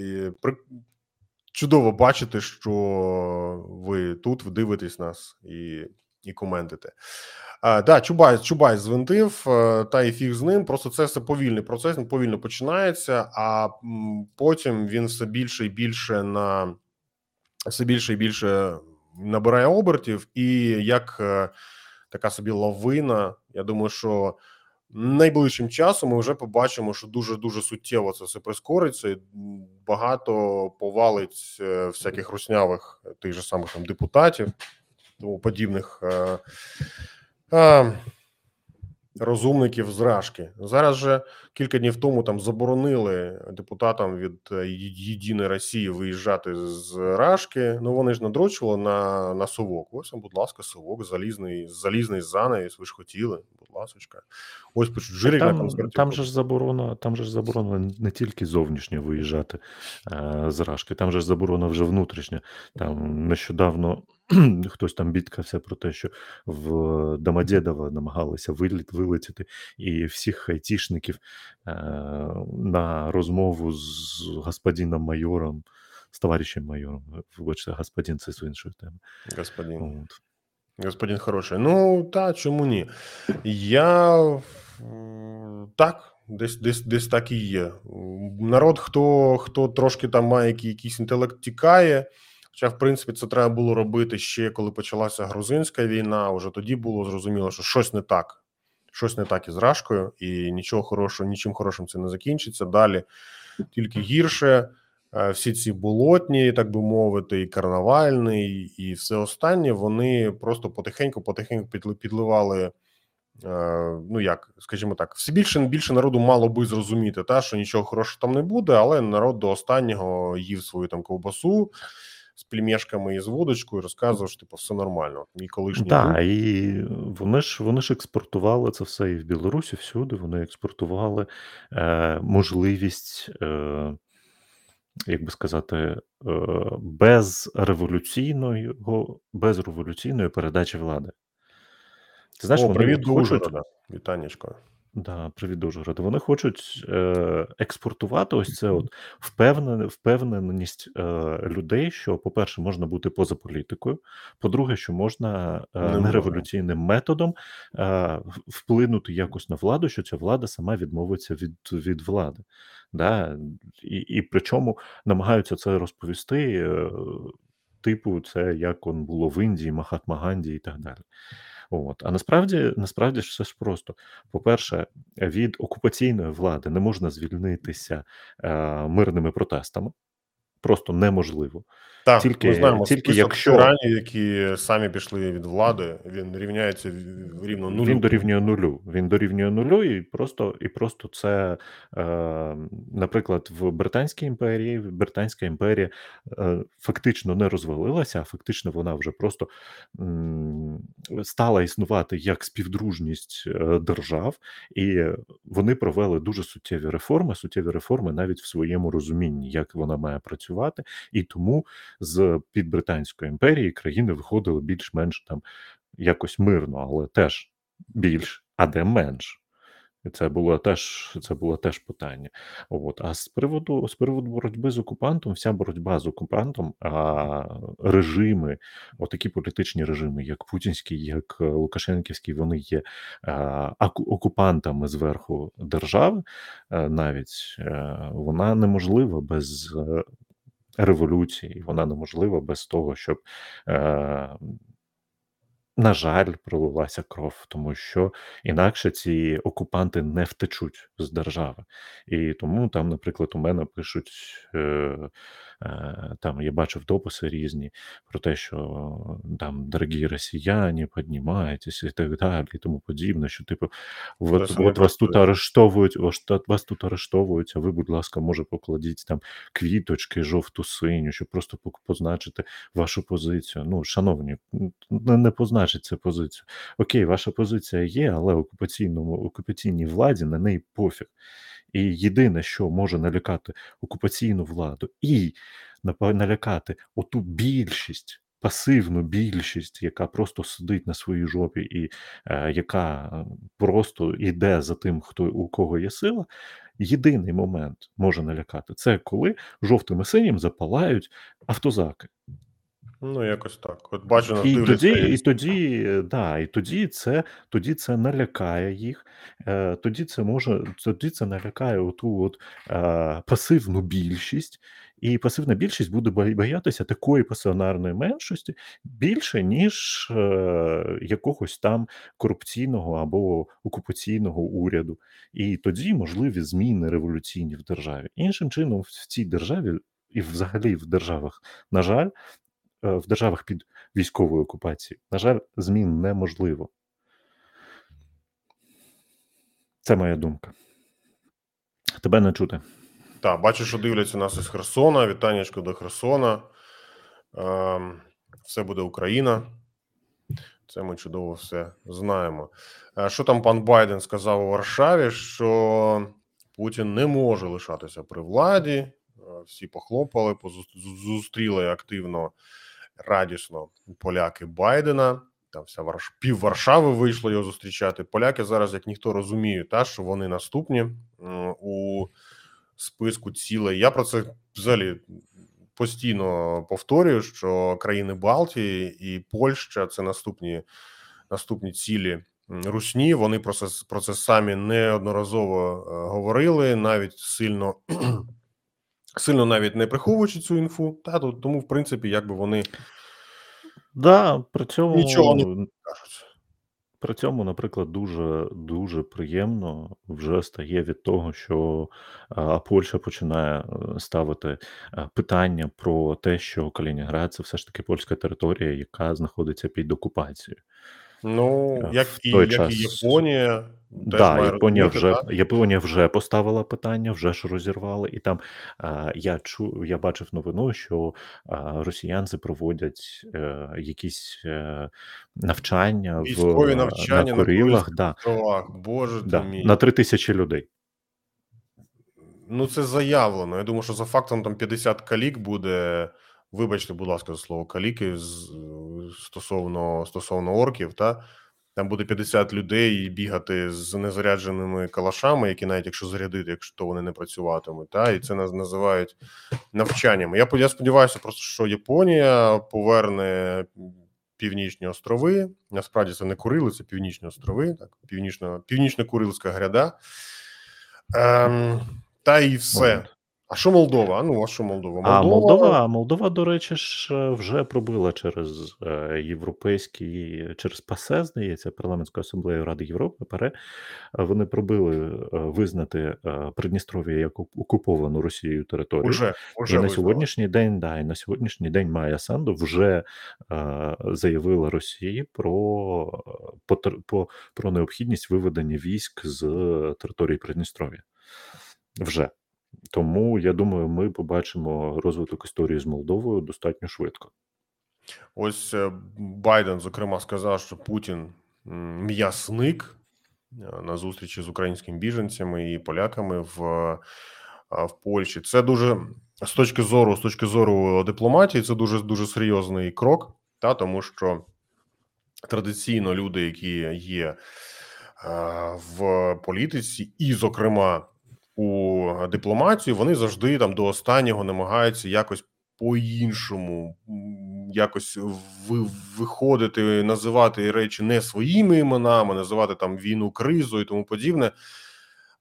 При... Чудово бачити, що ви тут, ви дивитесь нас і, і коментите. А, да, Чубайс, Чубайс звинтив, е, та і фіг з ним. Просто це все повільний процес, він повільно починається, а потім він все більше і більше на все більше і більше набирає обертів, і як е, така собі лавина. Я думаю, що найближчим часом ми вже побачимо, що дуже дуже суттєво це все прискориться. і Багато повалить е, всяких руснявих тих же самих там депутатів, тому подібних. Е, е, розумників зражки. Зараз же кілька днів тому там заборонили депутатам від е, Єдиної Росії виїжджати з Рашки. Ну вони ж надрочували на на совок. Ось, будь ласка, совок, залізний, залізний занавіс. Ви ж хотіли, будь ласка. Ось пишуть жирик на Там, концерті. там же ж заборона, там же ж заборона не тільки зовнішньо виїжджати е, з Рашки, там же ж заборона вже внутрішня. Там нещодавно хтось там бідкався про те, що в Домодєдово намагалися вилетіти, і всіх айтішників е, на розмову з господином майором, з товаришем майором, вибачте, господин це з іншої теми. Господин. От. Господин хороший. Ну та чому ні? Я так, десь десь десь так і є. Народ, хто хто трошки там має якийсь інтелект, тікає. Хоча, в принципі, це треба було робити ще коли почалася грузинська війна. Уже тоді було зрозуміло, що щось не так, щось не так із Рашкою, і нічого хорошого, нічим хорошим це не закінчиться. Далі тільки гірше. Е, всі ці болотні, так би мовити, і карнавальний, і все останнє вони просто потихеньку-потихеньку підливали. Е, ну як скажімо так, все більше більше народу мало би зрозуміти, та що нічого хорошого там не буде, але народ до останнього їв свою там ковбасу з плімешками і з водочкою, розказував, що типу все нормально. Мій колишній Так, і вони ж вони ж експортували це все і в Білорусі, всюди вони експортували е, можливість. Е, як би сказати, е, без революційної без революційної передачі влади. Ти знаєш, О, вони привіт до Ужгорода. Да, привіт Ужгород. Вони хочуть е, експортувати ось це от впевненість е, людей, що, по-перше, можна бути поза політикою. По-друге, що можна е, нереволюційним методом е, вплинути якось на владу, що ця влада сама відмовиться від від влади. Да? І і причому намагаються це розповісти, е, типу, це як он було в Індії, Махатма Ганді і так далі. От. А насправді насправді ж все ж просто. По-перше, від окупаційної влади не можна звільнитися е, мирними протестами. Просто неможливо. Так, тільки, ми знаємо тільки якщо ранні, які самі пішли від влади, він рівняється рівно нулю. Він дорівнює нулю. Він дорівнює нулю, і просто і просто це, е, наприклад, в Британській імперії Британська імперія е, фактично не розвалилася, а фактично вона вже просто м, стала існувати як співдружність е, держав, і вони провели дуже суттєві реформи. Суттєві реформи навіть в своєму розумінні, як вона має працювати, і тому з під Британської імперії країни виходили більш-менш там якось мирно, але теж більш, а де менш. Це було теж це було теж питання. От. А з приводу з приводу боротьби з окупантом, вся боротьба з окупантом, а режими, отакі політичні режими, як Путінський, як Лукашенківський, вони є а, окупантами зверху держави, навіть а, вона неможлива без революції, і вона неможлива без того, щоб. Е, на жаль, пролилася кров, тому що інакше ці окупанти не втечуть з держави. І тому там, наприклад, у мене пишуть е, там, я бачив дописи різні про те, що там дорогі росіяни, піднімайтеся і так далі, і тому подібне. Що, типу, от, от вас тут арештовують, вас тут арештовують, а ви, будь ласка, може, покладіть там квіточки, жовту синю, щоб просто позначити вашу позицію. Ну, шановні, не позначити значить цю позицію. Окей, ваша позиція є, але окупаційному окупаційній владі на неї пофіг. І єдине, що може налякати окупаційну владу, і налякати оту більшість. Пасивну більшість, яка просто сидить на своїй жопі, і е, яка просто йде за тим, хто у кого є сила. Єдиний момент може налякати це коли жовтим і синім запалають автозаки. Ну, якось так. От бачу, І тоді, і тоді, е, да, і тоді це, тоді це налякає їх. Е, тоді це може, тоді це налякає оту от е, пасивну більшість, і пасивна більшість буде боятися такої пасіонарної меншості більше, ніж е, якогось там корупційного або окупаційного уряду. І тоді можливі зміни революційні в державі. Іншим чином, в цій державі і взагалі в державах, на жаль, в державах під військовою окупацією, на жаль, змін неможливо. Це моя думка. Тебе не чути. Так, бачу, що дивляться нас із Херсона. Вітаннячко до Херсона. Ем, Все буде Україна. Це ми чудово все знаємо. Е, Що там пан Байден сказав у Варшаві? Що Путін не може лишатися при владі. Е, Всі похлопали, зустріли активно, радісно поляки Байдена. Там вся Варш... пів Варшави вийшло його зустрічати. Поляки зараз, як ніхто розуміють, та що вони наступні у списку цілей. Я про це взагалі постійно повторюю, що країни Балтії і Польща це наступні, наступні цілі Русні. Вони про це про це самі неодноразово е, говорили, навіть сильно. Сильно навіть не приховуючи цю інфу, та то- тому, в принципі, якби вони Да, при цьому, Нічого кажуть. при цьому, наприклад, дуже дуже приємно вже стає від того, що а, Польща починає е, ставити е, питання про те, що Калінінград це все ж таки польська територія, яка знаходиться під окупацією. Ну, Е, як і, як час- і Японія, теж Да, Японія розуміти, вже та? Японія вже поставила питання, вже ж розірвали, і там а, я чу, я бачив новину, що а, росіянці проводять е, якісь е, навчання Військові в навчання на на Курилах, да, боже да, мій. на три тисячі людей. Ну, це заявлено. Я думаю, що за фактом там 50 калік буде. Вибачте, будь ласка, за слово каліки стосовно, стосовно орків, та там буде 50 людей бігати з незарядженими калашами, які навіть якщо зарядити, якщо то вони не працюватимуть, та і це наз- називають навчаннями. Я, я сподіваюся, просто що Японія поверне північні острови. Насправді це не Курили, це північні острови, так, північно, північно-Курилська гряда. Ем, та і все. А що Молдова? А ну, а що Молдова? А Молдова, Молдова, до речі, ж е, вже пробила через е, європейський, через ПАСЕ, здається, парламентську асамблею Ради Європи. ПАРЕ, вони пробили е, визнати Придністров'я як окуповану Росією територію. Уже, уже і на сьогоднішній день, да, і на сьогоднішній день Майя Санду вже е, заявила Росії про, по, про необхідність виведення військ з території Придністров'я. Вже. Тому я думаю, ми побачимо розвиток історії з Молдовою достатньо швидко. Ось е, Байден, зокрема, сказав, що Путін м'ясник е, на зустрічі з українськими біженцями і поляками в, е, в Польщі. Це дуже з точки зору, з точки зору дипломатії, це дуже дуже серйозний крок, та тому що традиційно люди, які є в політиці, і, зокрема, у дипломатію, вони завжди там до останнього намагаються якось по-іншому, якось ви, виходити, називати речі не своїми іменами, називати там війну кризу і тому подібне.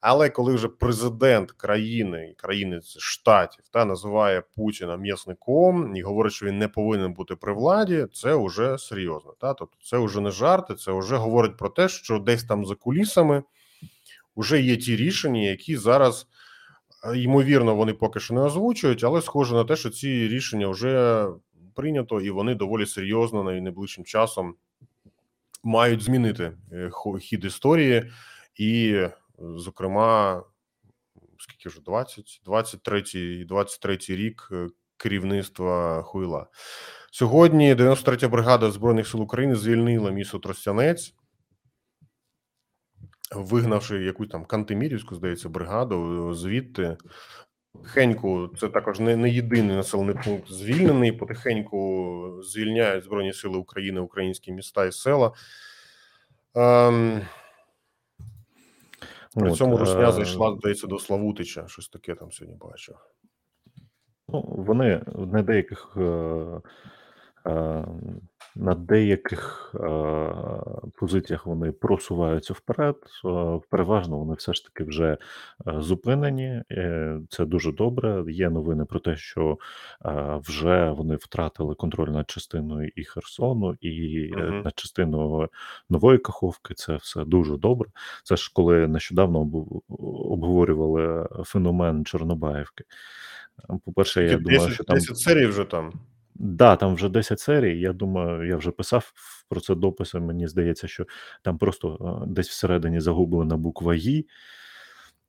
Але коли вже президент країни, країни штатів, та називає Путіна м'ясником і говорить, що він не повинен бути при владі, це вже серйозно. Та тобто, це вже не жарти, це вже говорить про те, що десь там за кулісами вже є ті рішення, які зараз е, ймовірно вони поки що не озвучують, але схоже на те, що ці рішення вже прийнято, і вони доволі серйозно найближчим часом мають змінити е, хід історії, і, е, зокрема, скільки вже 20, 23, 23 рік керівництва Хуйла. Сьогодні 93 бригада збройних сил України звільнила місто Тростянець, вигнавши якусь там Кантемірівську, здається, бригаду е, звідти. Потихеньку це також не, не єдиний населений пункт звільнений. Потихеньку звільняють Збройні Сили України українські міста і села. Ем, при От, цьому е, Русня зайшла, здається, до Славутича. Щось таке там сьогодні бачив. Ну, вони на деяких е, Е, на деяких е, позиціях вони просуваються вперед. Е, переважно вони все ж таки вже е, зупинені. Е, це дуже добре. Є новини про те, що е, вже вони втратили контроль над частиною і Херсону, і е, Мгм. над частиною нової Каховки. Це все дуже добре. Це ж коли нещодавно обу- обговорювали феномен Чорнобаївки. Е, По-перше, я Скільки? думаю, 10, що там 10 серій вже там. Да, там вже 10 серій. Я думаю, я вже писав про це дописи. Мені здається, що там просто е, десь всередині загублена буква «І».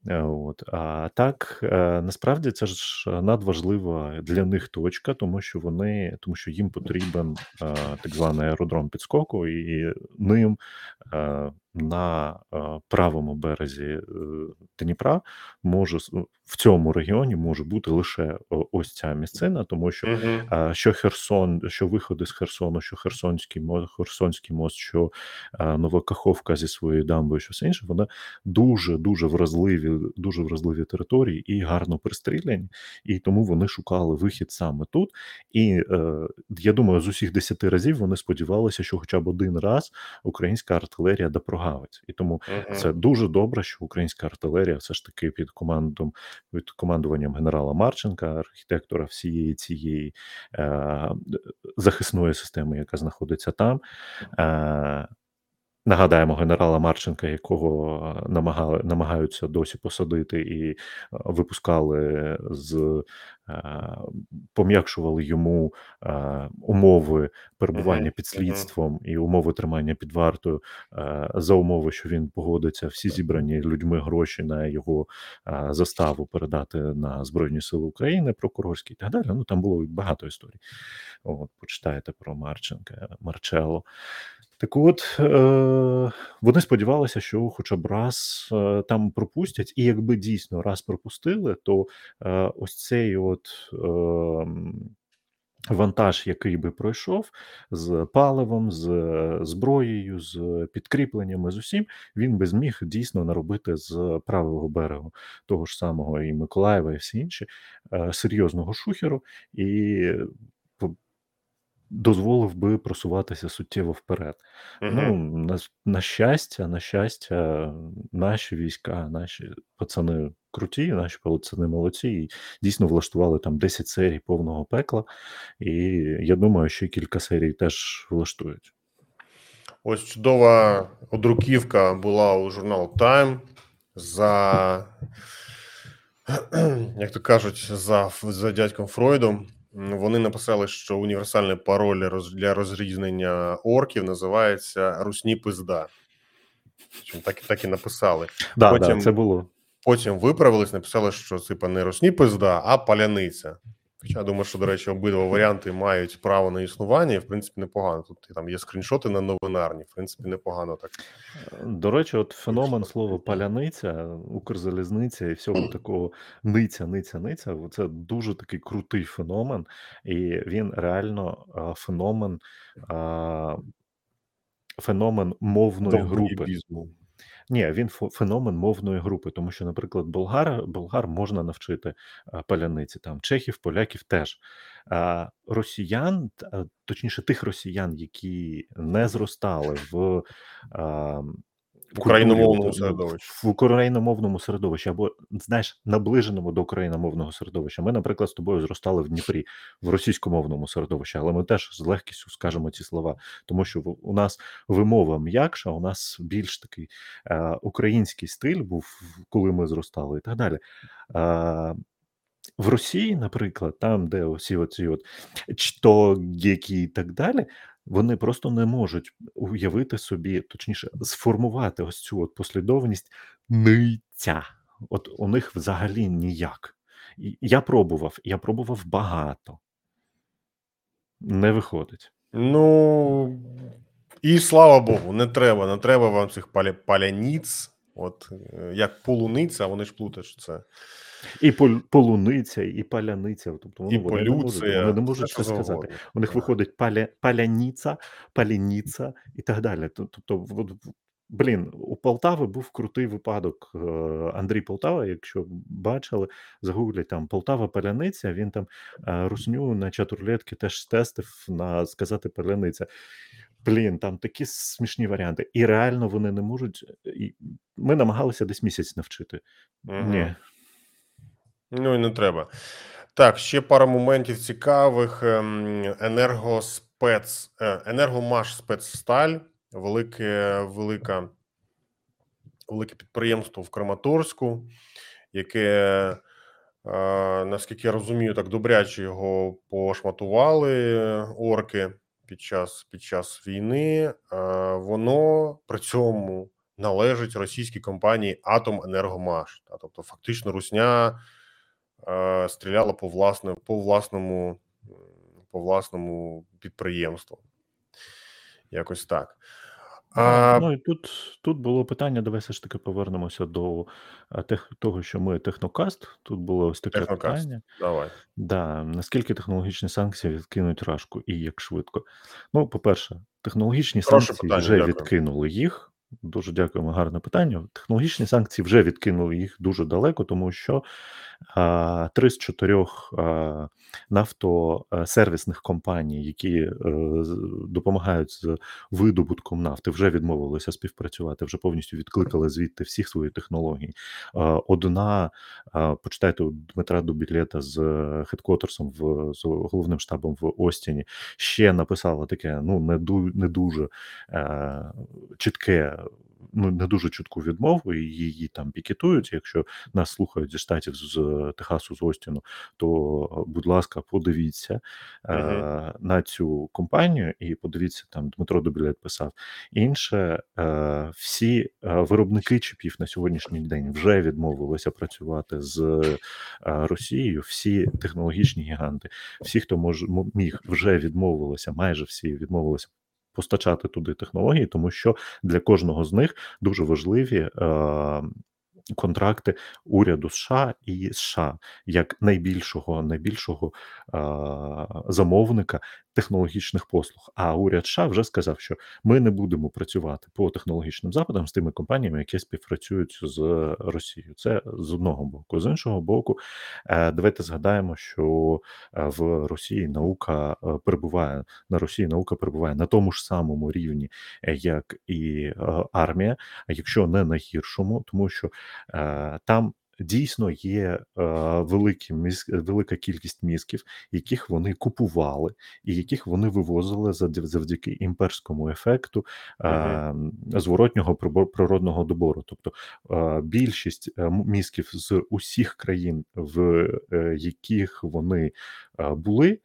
Е, От. А так, е, насправді це ж надважлива для них точка, тому що вони, тому що їм потрібен так званий аеродром підскоку, і ним на правому березі е, Дніпра може с- в цьому регіоні може бути лише ось ця місцина, тому що а, що Херсон, що виходи з Херсону, що Херсонський мост, Херсонський мост, що а, Нова Каховка зі своєю дамбою, що все інше, вона дуже дуже вразливі, дуже вразливі території і гарно пристріляні, і тому вони шукали вихід саме тут. І е, я думаю, з усіх десяти разів вони сподівалися, що хоча б один раз українська артилерія допрогавить. І тому Мгм. це дуже добре, що українська артилерія все ж таки під командом під командуванням генерала Марченка, архітектора всієї цієї е, захисної системи, яка знаходиться там. Е, Нагадаємо генерала Марченка, якого намагали, намагаються досі посадити, і е, випускали з е, пом'якшували йому е, умови перебування під слідством і умови тримання під вартою е, за умови, що він погодиться всі зібрані людьми гроші на його е, заставу передати на Збройні Сили України, прокурорські і так далі. Ну там було багато історій. От, почитайте про Марченка, Марчелло. Так от, е, вони сподівалися, що хоча б раз е, там пропустять, і якби дійсно раз пропустили, то е, ось цей от. Е, Вантаж, який би пройшов з паливом, з зброєю, з підкріпленнями, з усім, він би зміг дійсно наробити з правого берегу того ж самого і Миколаєва, і всі інші серйозного шухеру, і дозволив би просуватися суттєво вперед. Ну, на, на щастя, на щастя, наші війська, наші пацани круті, наші пацани молодці, і дійсно влаштували там 10 серій повного пекла. І я думаю, що кілька серій теж влаштують. Ось чудова одруківка була у журналу Time за, як то кажуть, за, за дядьком Фройдом. Вони написали, що універсальний пароль для розрізнення орків називається Русні пизда. Так, так і написали. Да, Потім- да, це було. Потім виправились, написали, що типа не русні пизда, а паляниця. Хоча я думаю, що, до речі, обидва варіанти мають право на існування, і в принципі непогано. Тут там є скріншоти на новинарні, в принципі, непогано так. До речі, от феномен слова паляниця, Укрзалізниця і всього такого ниця, ниця, ниця. Це дуже такий крутий феномен, і він реально феномен, феномен мовної групи. Ні, він феномен мовної групи, тому що, наприклад, болгар, болгар можна навчити паляниці, там чехів, поляків теж. А росіян, точніше, тих росіян, які не зростали в. В україномовному середовищі. в україномовному середовищі, або знаєш, наближеному до україномовного середовища. Ми, наприклад, з тобою зростали в Дніпрі в російськомовному середовищі, але ми теж з легкістю скажемо ці слова, тому що у нас вимова м'якша, у нас більш такий е, український стиль був, коли ми зростали, і так далі. Е, в Росії, наприклад, там, де усі оці от чтогеки і так далі, вони просто не можуть уявити собі, точніше, сформувати ось цю от послідовність ниця. От у них взагалі ніяк. Я пробував, я пробував багато. Не виходить. Ну і слава Богу, не треба, не треба вам цих паля, паляніць. От е, як полуниця, вони ж плутають, що це І пол- полуниця, і паляниця. Тобто і ну, вони, не можуть, вони не можуть що сказати. завгодно. У них виходить паля, паляніця, паляніця і так далі. Тобто, от блін, у Полтави був крутий випадок. Е, Андрій Полтава, якщо бачили, загуглять там Полтава Паляниця, він там е, русню на чатурлетки теж тестив на сказати паляниця. Блін, там такі смішні варіанти. І реально вони не можуть. І Ми намагалися десь місяць навчити. Угу. Ні. Ну і не треба. Так, ще пара моментів цікавих. Ем, енергоспец, е, енергомаш спецсталь, велике, велика, велике підприємство в Краматорську, яке, е, наскільки я розумію, так добряче його пошматували орки під час під час війни. Е, воно при цьому належить російській компанії Атоменергомаш. Тобто, фактично, Русня. Е, стріляла по власне, по власному по власному підприємству. Якось так. А... Ну і тут тут було питання. Давай все ж таки повернемося до тех, того, що ми технокаст. Тут було ось таке технокаст. питання. Давай. Да, Наскільки технологічні санкції відкинуть рашку і як швидко? Ну, по-перше, технологічні Хороше санкції питання, вже дякую. відкинули їх. Дуже дякуємо, гарне питання. Технологічні санкції вже відкинули їх дуже далеко, тому що Три з чотирьох нафтосервісних компаній, які е, допомагають з видобутком нафти, вже відмовилися співпрацювати, вже повністю відкликали звідти всіх свої технології. Одна почитайте у Дмитра Дубілета з хедкотерсом в з головним штабом в Остіні ще написала таке: ну не не дуже е, чітке ну не дуже чутку відмову, і її там пікетують. Якщо нас слухають зі штатів з Техасу з Остіну, то будь ласка, подивіться е, на цю компанію і подивіться там Дмитро Дубілет писав. Інше е, всі е, виробники чіпів на сьогоднішній день вже відмовилися працювати з е, Росією. Всі технологічні гіганти, всі, хто може міг, вже відмовилися, майже всі відмовилися постачати туди технології, тому що для кожного з них дуже важливі. Е, Контракти уряду США і США як найбільшого найбільшого а, замовника технологічних послуг. А уряд США вже сказав, що ми не будемо працювати по технологічним западам з тими компаніями, які співпрацюють з Росією. Це з одного боку, з іншого боку, е, давайте згадаємо, що е, в Росії наука е, перебуває на Росії. Наука перебуває на тому ж самому рівні, як і армія, а якщо не на гіршому, тому що там дійсно є е, великі велика кількість мізків, яких вони купували, і яких вони вивозили завдяки імперському ефекту е, зворотнього природного добору. Тобто е, більшість мізків з усіх країн, в яких вони були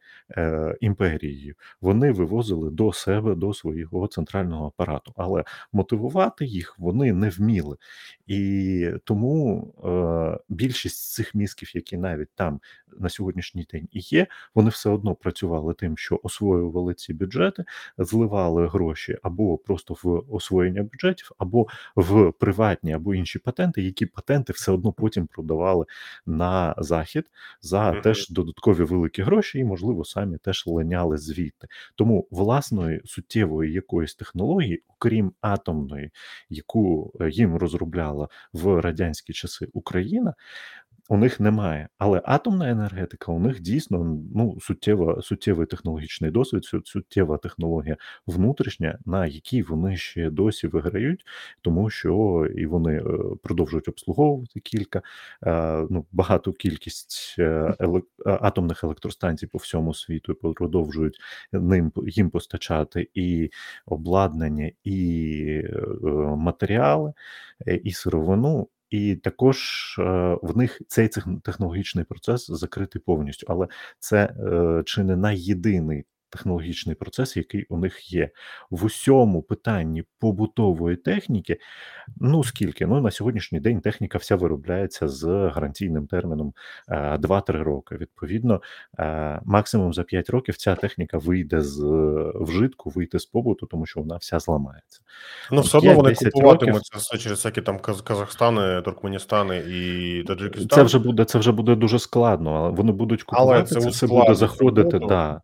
імперією, вони вивозили до себе до свого центрального апарату, але мотивувати їх вони не вміли. І тому більшість цих мізків, які навіть там на сьогоднішній день і є, вони все одно працювали тим, що освоювали ці бюджети, зливали гроші або просто в освоєння бюджетів, або в приватні або інші патенти, які патенти все одно потім продавали на захід за mm-hmm. теж додаткові великі гроші, і можливо самі теж линяли звідти. Тому власної суттєвої якоїсь технології, окрім атомної, яку е, їм розробляла в радянські часи Україна, у них немає. Але атомна енергетика у них дійсно ну суттєва, суттєвий технологічний досвід, суттєва технологія внутрішня, на якій вони ще досі виграють, тому що і вони е, продовжують обслуговувати кілька е, ну багату кількість е, атомних електростанцій по всьому світу і продовжують ним їм постачати і обладнання, і матеріали, і сировину. І також е, в них цей технологічний процес закритий повністю, але це е, чи не найєдиний технологічний процес, який у них є в усьому питанні побутової техніки. Ну скільки? Ну на сьогоднішній день техніка вся виробляється з гарантійним терміном 2-3 е, роки. Відповідно, е, максимум за 5 років ця техніка вийде з вжитку, вийде з побуту, тому що вона вся зламається. Ну, все одно вони купуватимуть це все через всякі там Казахстани, Туркменістани і Таджикистан. Це вже буде це вже буде дуже складно, але вони будуть купувати, але це, це все буде заходити. Да.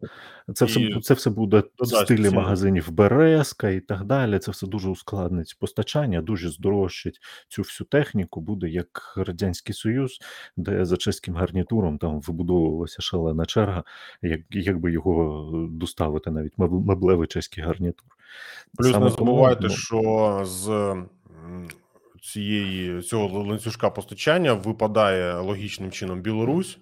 Це все, це все буде в стилі магазинів Березка і так далі. Це все дуже ускладнить постачання, дуже здорожчить цю всю техніку. Буде як Радянський Союз, де за чеським гарнітуром там вибудовувалася шалена черга, як, якби його е, доставити навіть меблевий чеський гарнітур. Плюс Саме не забувайте, ну, що з цієї цього ланцюжка постачання випадає логічним чином Білорусь.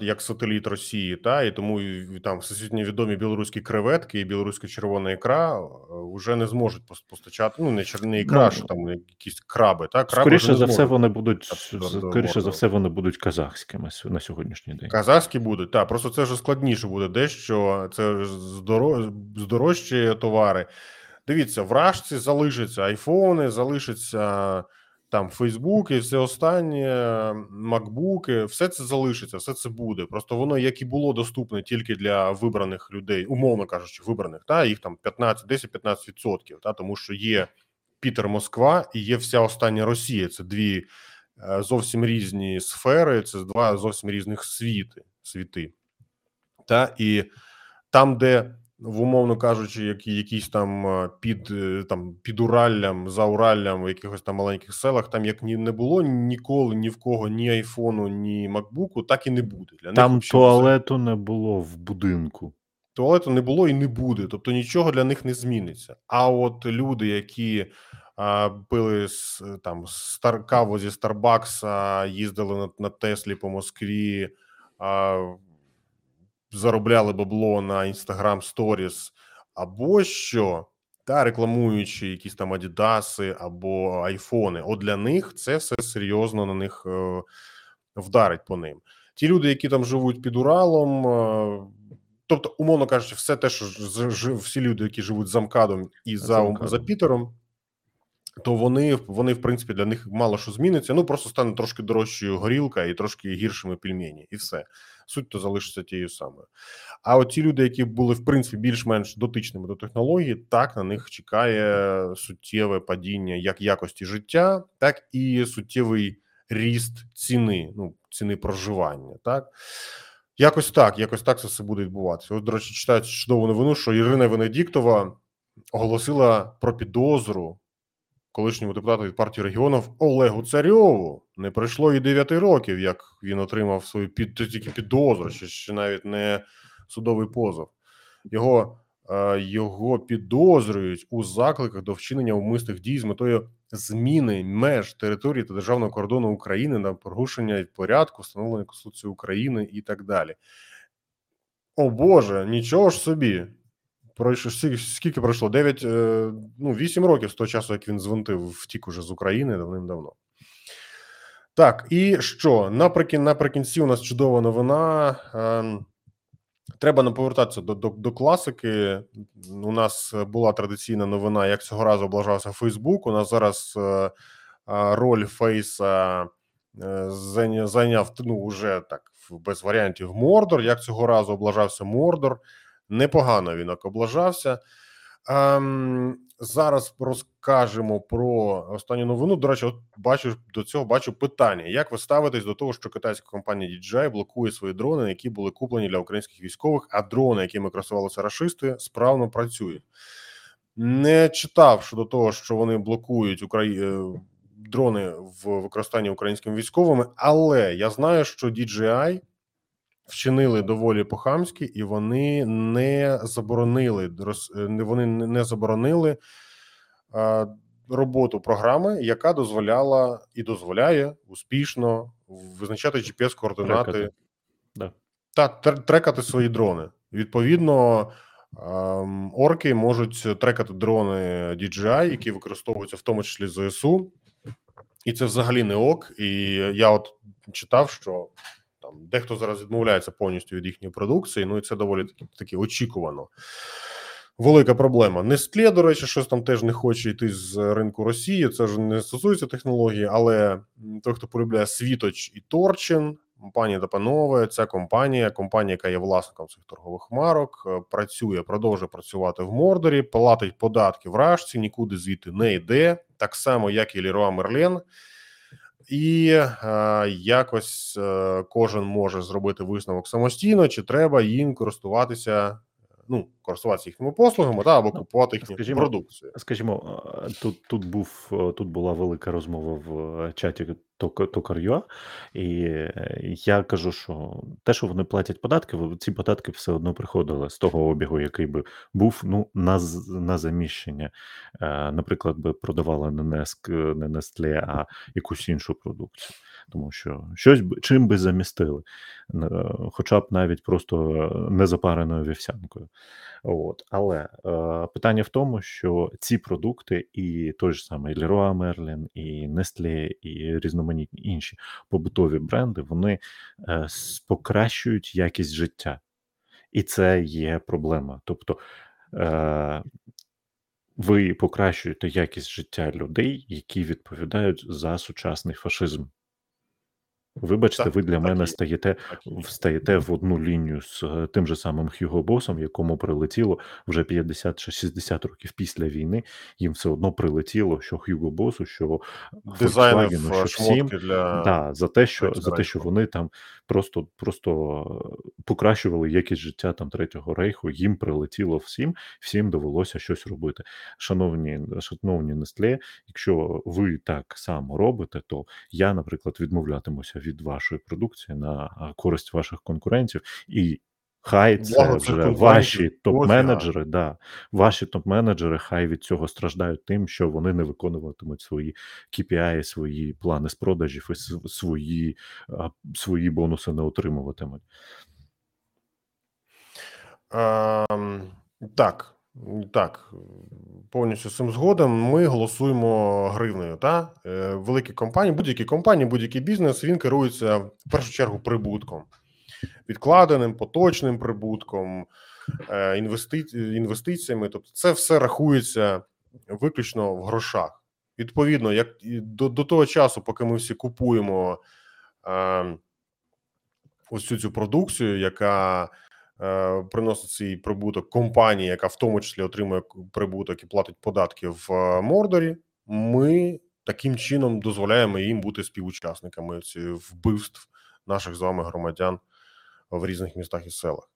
Як сателіт Росії, та і тому і там всесвітньо відомі білоруські креветки і білоруська червона ікра е, вже не зможуть постачати. Ну не чер- не ікра, Ну, що там якісь краби. Та краби Скоріше за все, вони будуть скоріше за все, вони будуть казахськими на сьогоднішній день. Казахські будуть, так, просто це вже складніше буде дещо. Це ж здоро... здорожчі товари. Дивіться, в Рашці залишаться айфони, залишаться там Фейсбуки, все останнє, макбуки, все це залишиться, все це буде. Просто воно як і було доступне тільки для вибраних людей, умовно кажучи, вибраних, та їх там 15, 10-15 відсотків, та тому що є Пітер, Москва і є вся остання Росія. Це дві е, зовсім різні сфери, це два зовсім різних світи, світи. Та і там, де в умовно кажучи, які якісь там під е, там під Ураллям, за Ураллям, в якихось там маленьких селах, там як ні не було ніколи ні в кого ні айфону, ні макбуку, так і не буде. Для них Там взагалі туалету не було в будинку. туалету не було і не буде, тобто нічого для них не зміниться. А от люди, які а, пили з там стар каву зі Старбакса, їздили на, на Теслі по Москві, а, заробляли бабло на Instagram Stories, або що, та рекламуючи якісь там Адідаси або айфони. От для них це все серйозно на них е, вдарить по ним. Ті люди, які там живуть під Уралом, е, тобто, умовно кажучи, все те, що всі люди, які живуть за МКАДом і за, за Пітером, то вони, вони, в принципі, для них мало що зміниться. Ну просто стане трошки дорожчою горілка і трошки гіршими пельмені, і все. Суть то залишиться тією самою. А от ті люди, які були в принципі більш-менш дотичними до технології, так на них чекає суттєве падіння як якості життя, так і суттєвий ріст ціни, ну ціни проживання. Так якось так, якось так це все буде відбуватися. От, до речі, читаю чудову новину, що Ірина Венедіктова оголосила про підозру колишньому депутату від партії регіонів Олегу Царьову. Не пройшло і 9 років, як він отримав свою під тільки підозру, ще, ще навіть не судовий позов. Його, е, його підозрюють у закликах до вчинення умисних дій з метою зміни меж території та державного кордону України на порушення порядку, встановлення Конституції України і так далі. О Боже, нічого ж собі. Пройшло скільки, скільки пройшло? 9, е, ну, 8 років з того часу, як він звинтив, втік уже з України давним-давно. Так, і що? Наприкін, наприкінці у нас чудова новина. Ем, треба не повертатися до, до, до класики. У нас була традиційна новина, як цього разу облажався Фейсбук. У нас зараз е, е, роль Фейса зайняв ну, вже так без варіантів Мордор. Як цього разу облажався Мордор. Непогано він так облажався. Ем, зараз розкажемо про останню новину. До речі, от бачу до цього бачу питання. Як ви ставитесь до того, що китайська компанія DJI блокує свої дрони, які були куплені для українських військових, а дрони, якими користувалися рашисти, справно працюють? Не читав щодо того, що вони блокують Украї... е, дрони в використанні українськими військовими, але я знаю, що DJI вчинили доволі по-хамськи, і вони не заборонили е, вони не заборонили роботу програми, яка дозволяла і дозволяє успішно визначати GPS координати Трекати. Да. та трекати свої дрони. Відповідно, ем, орки можуть трекати дрони DJI, які використовуються в тому числі ЗСУ, і це взагалі не ок. І я от читав, що там дехто зараз відмовляється повністю від їхньої продукції. Ну і це доволі таки, таки очікувано. Велика проблема. Нестле, до речі, щось там теж не хоче йти з ринку Росії. Це ж не стосується технології, але той, хто полюбляє Світоч і Торчин, пані та ця компанія, компанія, яка є власником цих торгових марок, е, працює, продовжує працювати в Мордорі, платить податки в Рашці, нікуди звідти не йде, так само, як і Леруа Мерлен. І е, якось е, кожен може зробити висновок самостійно, чи треба їм користуватися, ну, користуватися їхніми послугами та або Ну, купувати їхню скажімо, продукцію. Скажімо, тут, тут був е, тут була велика розмова в е, чаті Ток- Токар.ua, і е, я кажу, що те, що вони платять податки, ці податки все одно приходили з того обігу, який би був ну, на, на заміщення. Наприклад, би продавали не Неск, не а якусь іншу продукцію. Тому що щось чим би замістили, Е, хоча б навіть просто е, незапареною вівсянкою. От. Але е, питання в тому, що ці продукти, і той ж самий Leroy Merlin, і Nestlé, і різноманітні інші побутові бренди, вони е, покращують якість життя. І це є проблема. Тобто е, ви покращуєте якість життя людей, які відповідають за сучасний фашизм. Вибачте, Так, ви для так мене стаєте Так і встаєте в одну лінію з е, тим же самим Хьюго Босом, якому прилетіло вже 50 чи 60 років після війни. Їм все одно прилетіло, що Хьюго Босу, що е, що всім. для Да, за те, що за те, що вони там просто, просто е, покращували якість життя там третього рейху. Їм прилетіло всім, всім довелося щось робити. Шановні, шановні Нестле, якщо ви так само робите, то я, наприклад, відмовлятимуся від вашої продукції на користь ваших конкурентів і. Хай це Благо вже ваші топ-менеджери, да, ваші топ-менеджери хай від цього страждають тим, що вони не виконуватимуть свої KPI, свої плани з продажів і свої, свої бонуси не отримуватимуть. Ем, так, так, повністю цим згодом. Ми голосуємо гривнею. Та? Е, Великі компанії, будь-які компанії, будь-який бізнес він керується в першу чергу прибутком, відкладеним, поточним прибутком, е, інвести... інвестиціями. Тобто, це все рахується виключно в грошах. Відповідно, як до, до того часу, поки ми всі купуємо е, ось цю цю продукцію, яка приносить свій прибуток компанії, яка в тому числі отримує прибуток і платить податки в е, Мордорі. Ми таким чином дозволяємо їм бути співучасниками цих вбивств наших з вами громадян в різних містах і селах.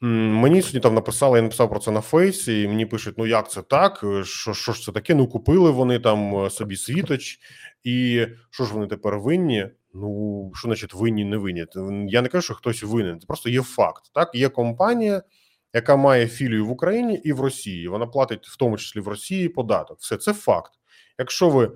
Мені сьогодні там написали, я написав про це на фейсі, і мені пишуть: ну як це так? Що, що ж це таке? Ну купили вони там е, собі світоч, і що ж вони тепер винні? Ну що значить винні, не винні? Я не кажу, що хтось винен. Це просто є факт. Так, є компанія, яка має філію в Україні і в Росії. Вона платить в тому числі в Росії податок. Все це факт. Якщо ви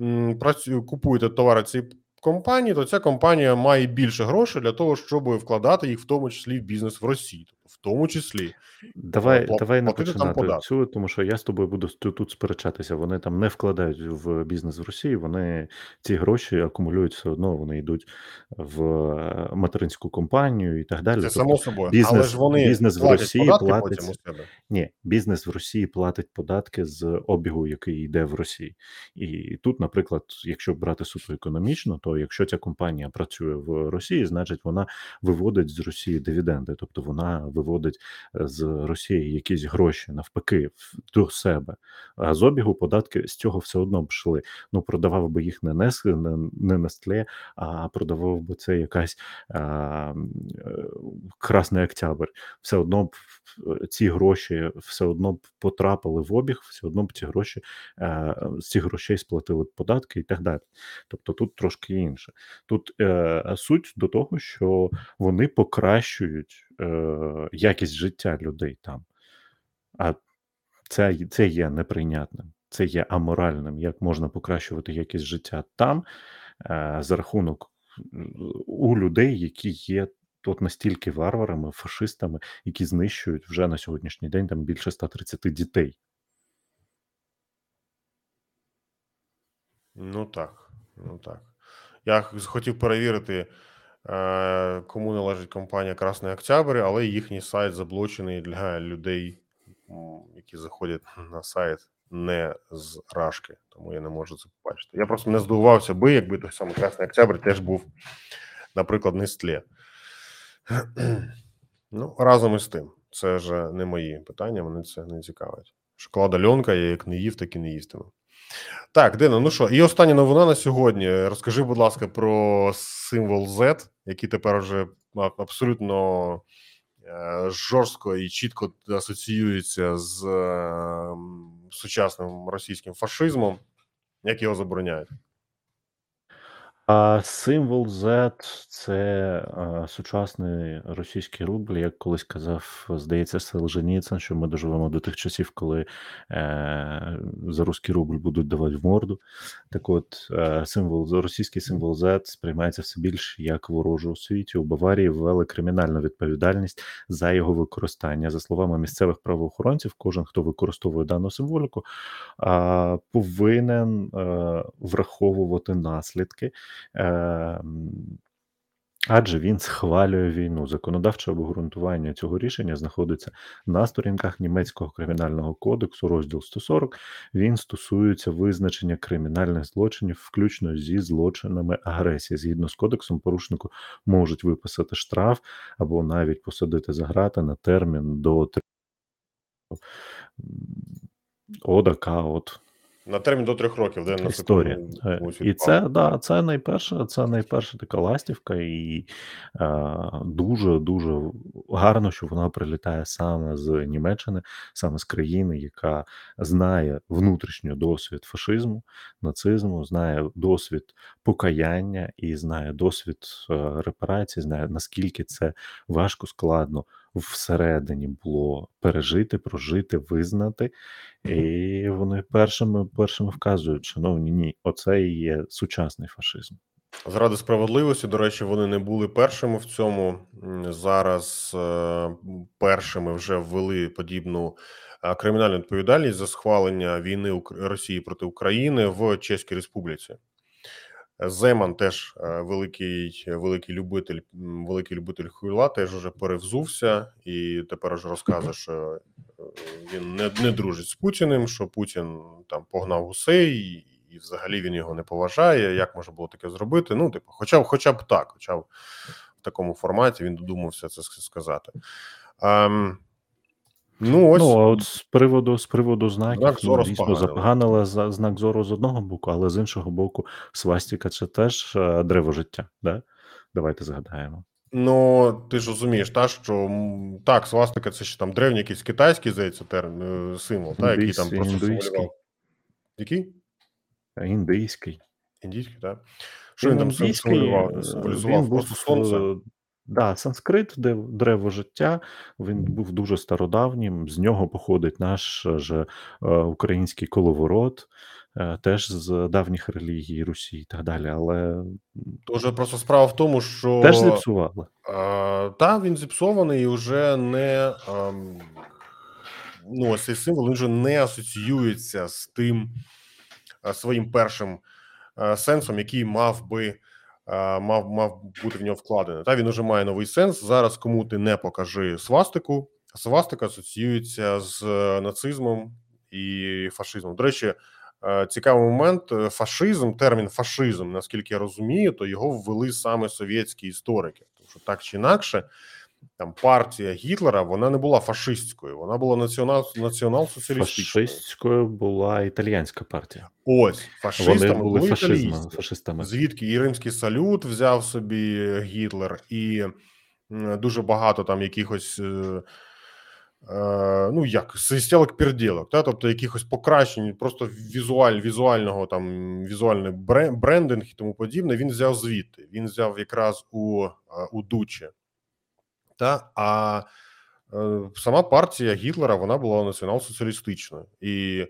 м, працю, купуєте товари цієї компанії, то ця компанія має більше грошей для того, щоб вкладати їх в тому числі в бізнес в Росії, в тому числі Давай, пла- давай не починати цю, тому що я з тобою буду тут, сперечатися. Вони там не вкладають в бізнес в Росії. Вони ці гроші акумулюють все одно. Вони йдуть в е, материнську компанію і так далі. Це Тобто само собою, але бізнес, ж вони бізнес в Росії платить потім у себе. Ні, бізнес в Росії платить податки з обігу, який йде в Росії. І тут, наприклад, якщо брати суто економічно, то якщо ця компанія працює в Росії, значить вона виводить з Росії дивіденди, тобто вона виводить е, з Росії якісь гроші навпаки до себе. А з обігу податки з цього все одно б йшли. Ну продавав би їх не Нес, не, не Nestlé, а продавав би це якась а, е, Красний Октябрь все одно б е, ці гроші все одно б потрапили в обіг, все одно б ці гроші е, з цих грошей сплатили б податки і так далі. Тобто тут трошки інше. Тут е, суть до того, що вони покращують е, якість життя людей там. А це, це є неприйнятним, це є аморальним. Як можна покращувати якість життя там е, за рахунок у людей, які є от настільки варварами, фашистами, які знищують вже на сьогоднішній день там більше 130 дітей. Ну так, ну так. Я хотів перевірити, кому належить компанія Красний Октябрь, але їхній сайт заблочений для людей, які заходять на сайт не з Рашки, тому я не можу це побачити. Я просто не здивувався би, якби той самий Красний Октябрь теж був, наприклад, Нестле. Ну, разом із тим, це вже не мої питання, мене це не цікавить. Шоколада льонка, я як не їв, так і не їстиму. Так, Дина, ну що, і остання новина на сьогодні. Розкажи, будь ласка, про символ Z, який тепер вже абсолютно е, жорстко і чітко асоціюється з е, сучасним російським фашизмом. Як його забороняють? А символ Z – це е, сучасний російський рубль, як колись казав, здається, Солженіцин, що ми доживемо до тих часів, коли е, за руський рубль будуть давати в морду. Так от, е, символ російський символ Z сприймається все більше як ворожий у світі. У Баварії ввели кримінальну відповідальність за його використання. За словами місцевих правоохоронців, кожен, хто використовує дану символіку, а, повинен е, враховувати наслідки. Ем, Адже він схвалює війну. Законодавче обґрунтування цього рішення знаходиться на сторінках німецького кримінального кодексу, розділ 140. Він стосується визначення кримінальних злочинів, включно зі злочинами агресії. Згідно з кодексом, порушнику можуть виписати штраф або навіть посадити за грати на термін до три. Одака, от На термін до трьох років, де на історія. Е, І це да, це найперша, це найперша така ластівка, і е, дуже дуже гарно, що вона прилітає саме з Німеччини, саме з країни, яка знає внутрішньо досвід фашизму, нацизму, знає досвід покаяння і знає досвід е, репарацій, знає наскільки це важко складно всередині було пережити, прожити, визнати. І вони першими першими вказують, шановні, ні, оце і є сучасний фашизм. Заради справедливості, до речі, вони не були першими в цьому. Зараз е, першими вже ввели подібну е, кримінальну відповідальність за схвалення війни Росії проти України в Чеській Республіці. Земан теж е, великий, великий любитель, великий любитель хуйла, теж уже перевзувся і тепер вже розказує, що е, він не, не дружить з Путіним, що Путін там погнав гусей, і, взагалі він його не поважає. Як може було таке зробити? Ну, типу, хоча б, хоча б так, хоча б в такому форматі він додумався це сказати. Ем, ну, ось Ну, а от з приводу з приводу знаків, Знак ну, зору дійсно, запоганили за знак зору з одного боку, але з іншого боку, свастіка це теж е, древо життя. Да? Давайте згадаємо. Ну, ти ж розумієш, та що так, свастика це ще там древній якийсь китайський, здається, термін, е, символ, та, який там просто індуїзький. символював. Який? Індийський. Індійський, так. Що він там сим- індійський, символював? е, Символізував просто сонце. Да, санскрит, де древо життя, він був дуже стародавнім. З нього походить наш же е, український коловорот, е, теж з давніх релігій Русі і так далі. Але Дуже просто справа в тому, що теж зіпсували. е, та він зіпсований і вже не ем, ну, ось цей символ він вже не асоціюється з тим своїм першим сенсом, який мав би мав, мав бути в нього вкладений. Та він уже має новий сенс. Зараз кому ти не покажи свастику, свастика асоціюється з е, нацизмом і фашизмом. До речі, е, цікавий момент: е, фашизм, термін фашизм, наскільки я розумію, то його ввели саме совєтські історики, тому що так чи інакше. Там партія Гітлера вона не була фашистською, вона була націонал націонал-соціалістичною. Фашистською була італіянська партія. Ось фашистами Вони були були фашистами. Звідки і римський салют взяв собі Гітлер, і дуже багато там якихось. е, е, Ну, як свистілок перділок, та тобто якихось покращень, просто візуаль, візуального там візуальний брендинг і тому подібне. Він взяв звідти. Він взяв якраз у, е, у Дуче. Та а е, сама партія Гітлера вона була націонал-соціалістичною. І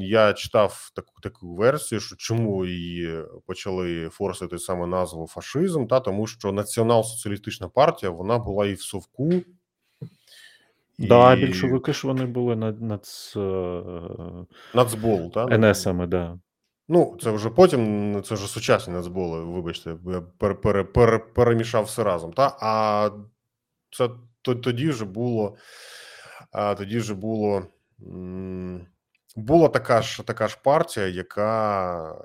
я читав таку таку версію, що чому її почали форсити саме назву фашизм, та тому що націонал-соціалістична партія вона була і в совку. Да, і більшовики ж вони були над, над е, Нацбол, та НСами, да. Ну, це вже потім, це вже сучасні нацболи, вибачте, я пере, пере, пере, перемішав все разом. Та? А це тоді вже було, тоді вже було, була така ж, така ж партія, яка,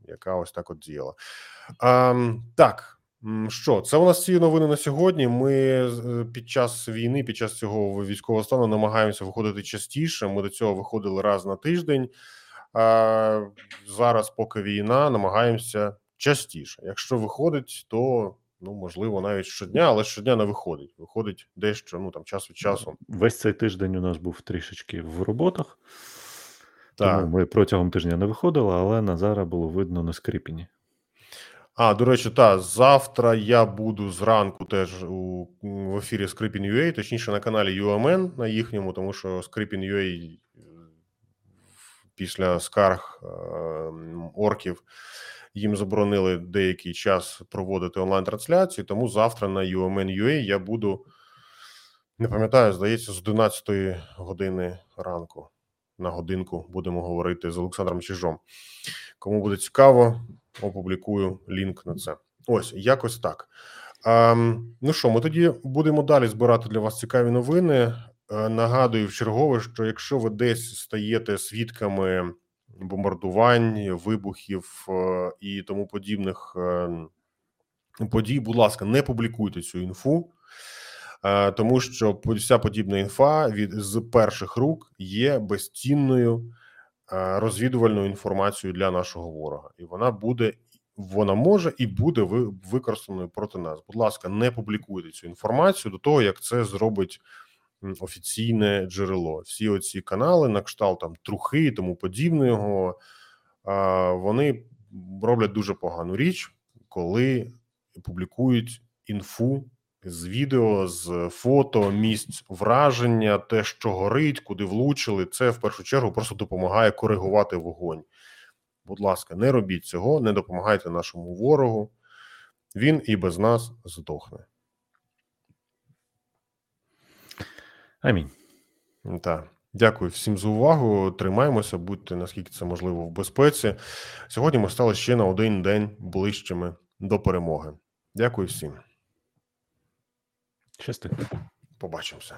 яка ось так от діяла. А, так, що, це у нас ці новини на сьогодні. Ми е, під час війни, під час цього військового стану намагаємося виходити частіше. Ми до цього виходили раз на тиждень. А зараз, поки війна, намагаємося частіше. Якщо виходить, то ну можливо навіть щодня, але щодня не виходить. Виходить дещо, ну там час від часу. Весь цей тиждень у нас був трішечки в роботах, Так. тому ми протягом тижня не виходили, але Назара було видно на скріпіні. А, до речі, та завтра я буду зранку теж у в ефірі Scripin.ua, точніше на каналі UMN на їхньому, тому що Scripin.ua е, після скарг е, орків їм заборонили деякий час проводити онлайн-трансляцію. Тому завтра на UMN.ua я буду не пам'ятаю, здається, з 11 години ранку на годинку будемо говорити з Олександром Чижом. Кому буде цікаво, опублікую лінк на це. Ось якось так. Ем, ну що, ми тоді будемо далі збирати для вас цікаві новини. Е, нагадую в чергове, що якщо ви десь стаєте свідками бомбардувань, вибухів е, і тому подібних е, подій, будь ласка, не публікуйте цю інфу. Е, Тому що вся подібна інфа від з перших рук є безцінною е, розвідувальною інформацією для нашого ворога, і вона буде, вона може і буде ви- використаною проти нас. Будь ласка, не публікуйте цю інформацію до того, як це зробить офіційне джерело. Всі оці канали, на кшталт там трухи і тому подібного, е, вони роблять дуже погану річ, коли публікують інфу з відео, з фото, місць враження, те, що горить, куди влучили. Це в першу чергу просто допомагає коригувати вогонь. Будь ласка, не робіть цього, не допомагайте нашому ворогу. Він і без нас здохне. Амінь. Так. Дякую всім за увагу. Тримаємося, будьте наскільки це можливо в безпеці. Сьогодні ми стали ще на один день ближчими до перемоги. Дякую всім. Щасти. Побачимося.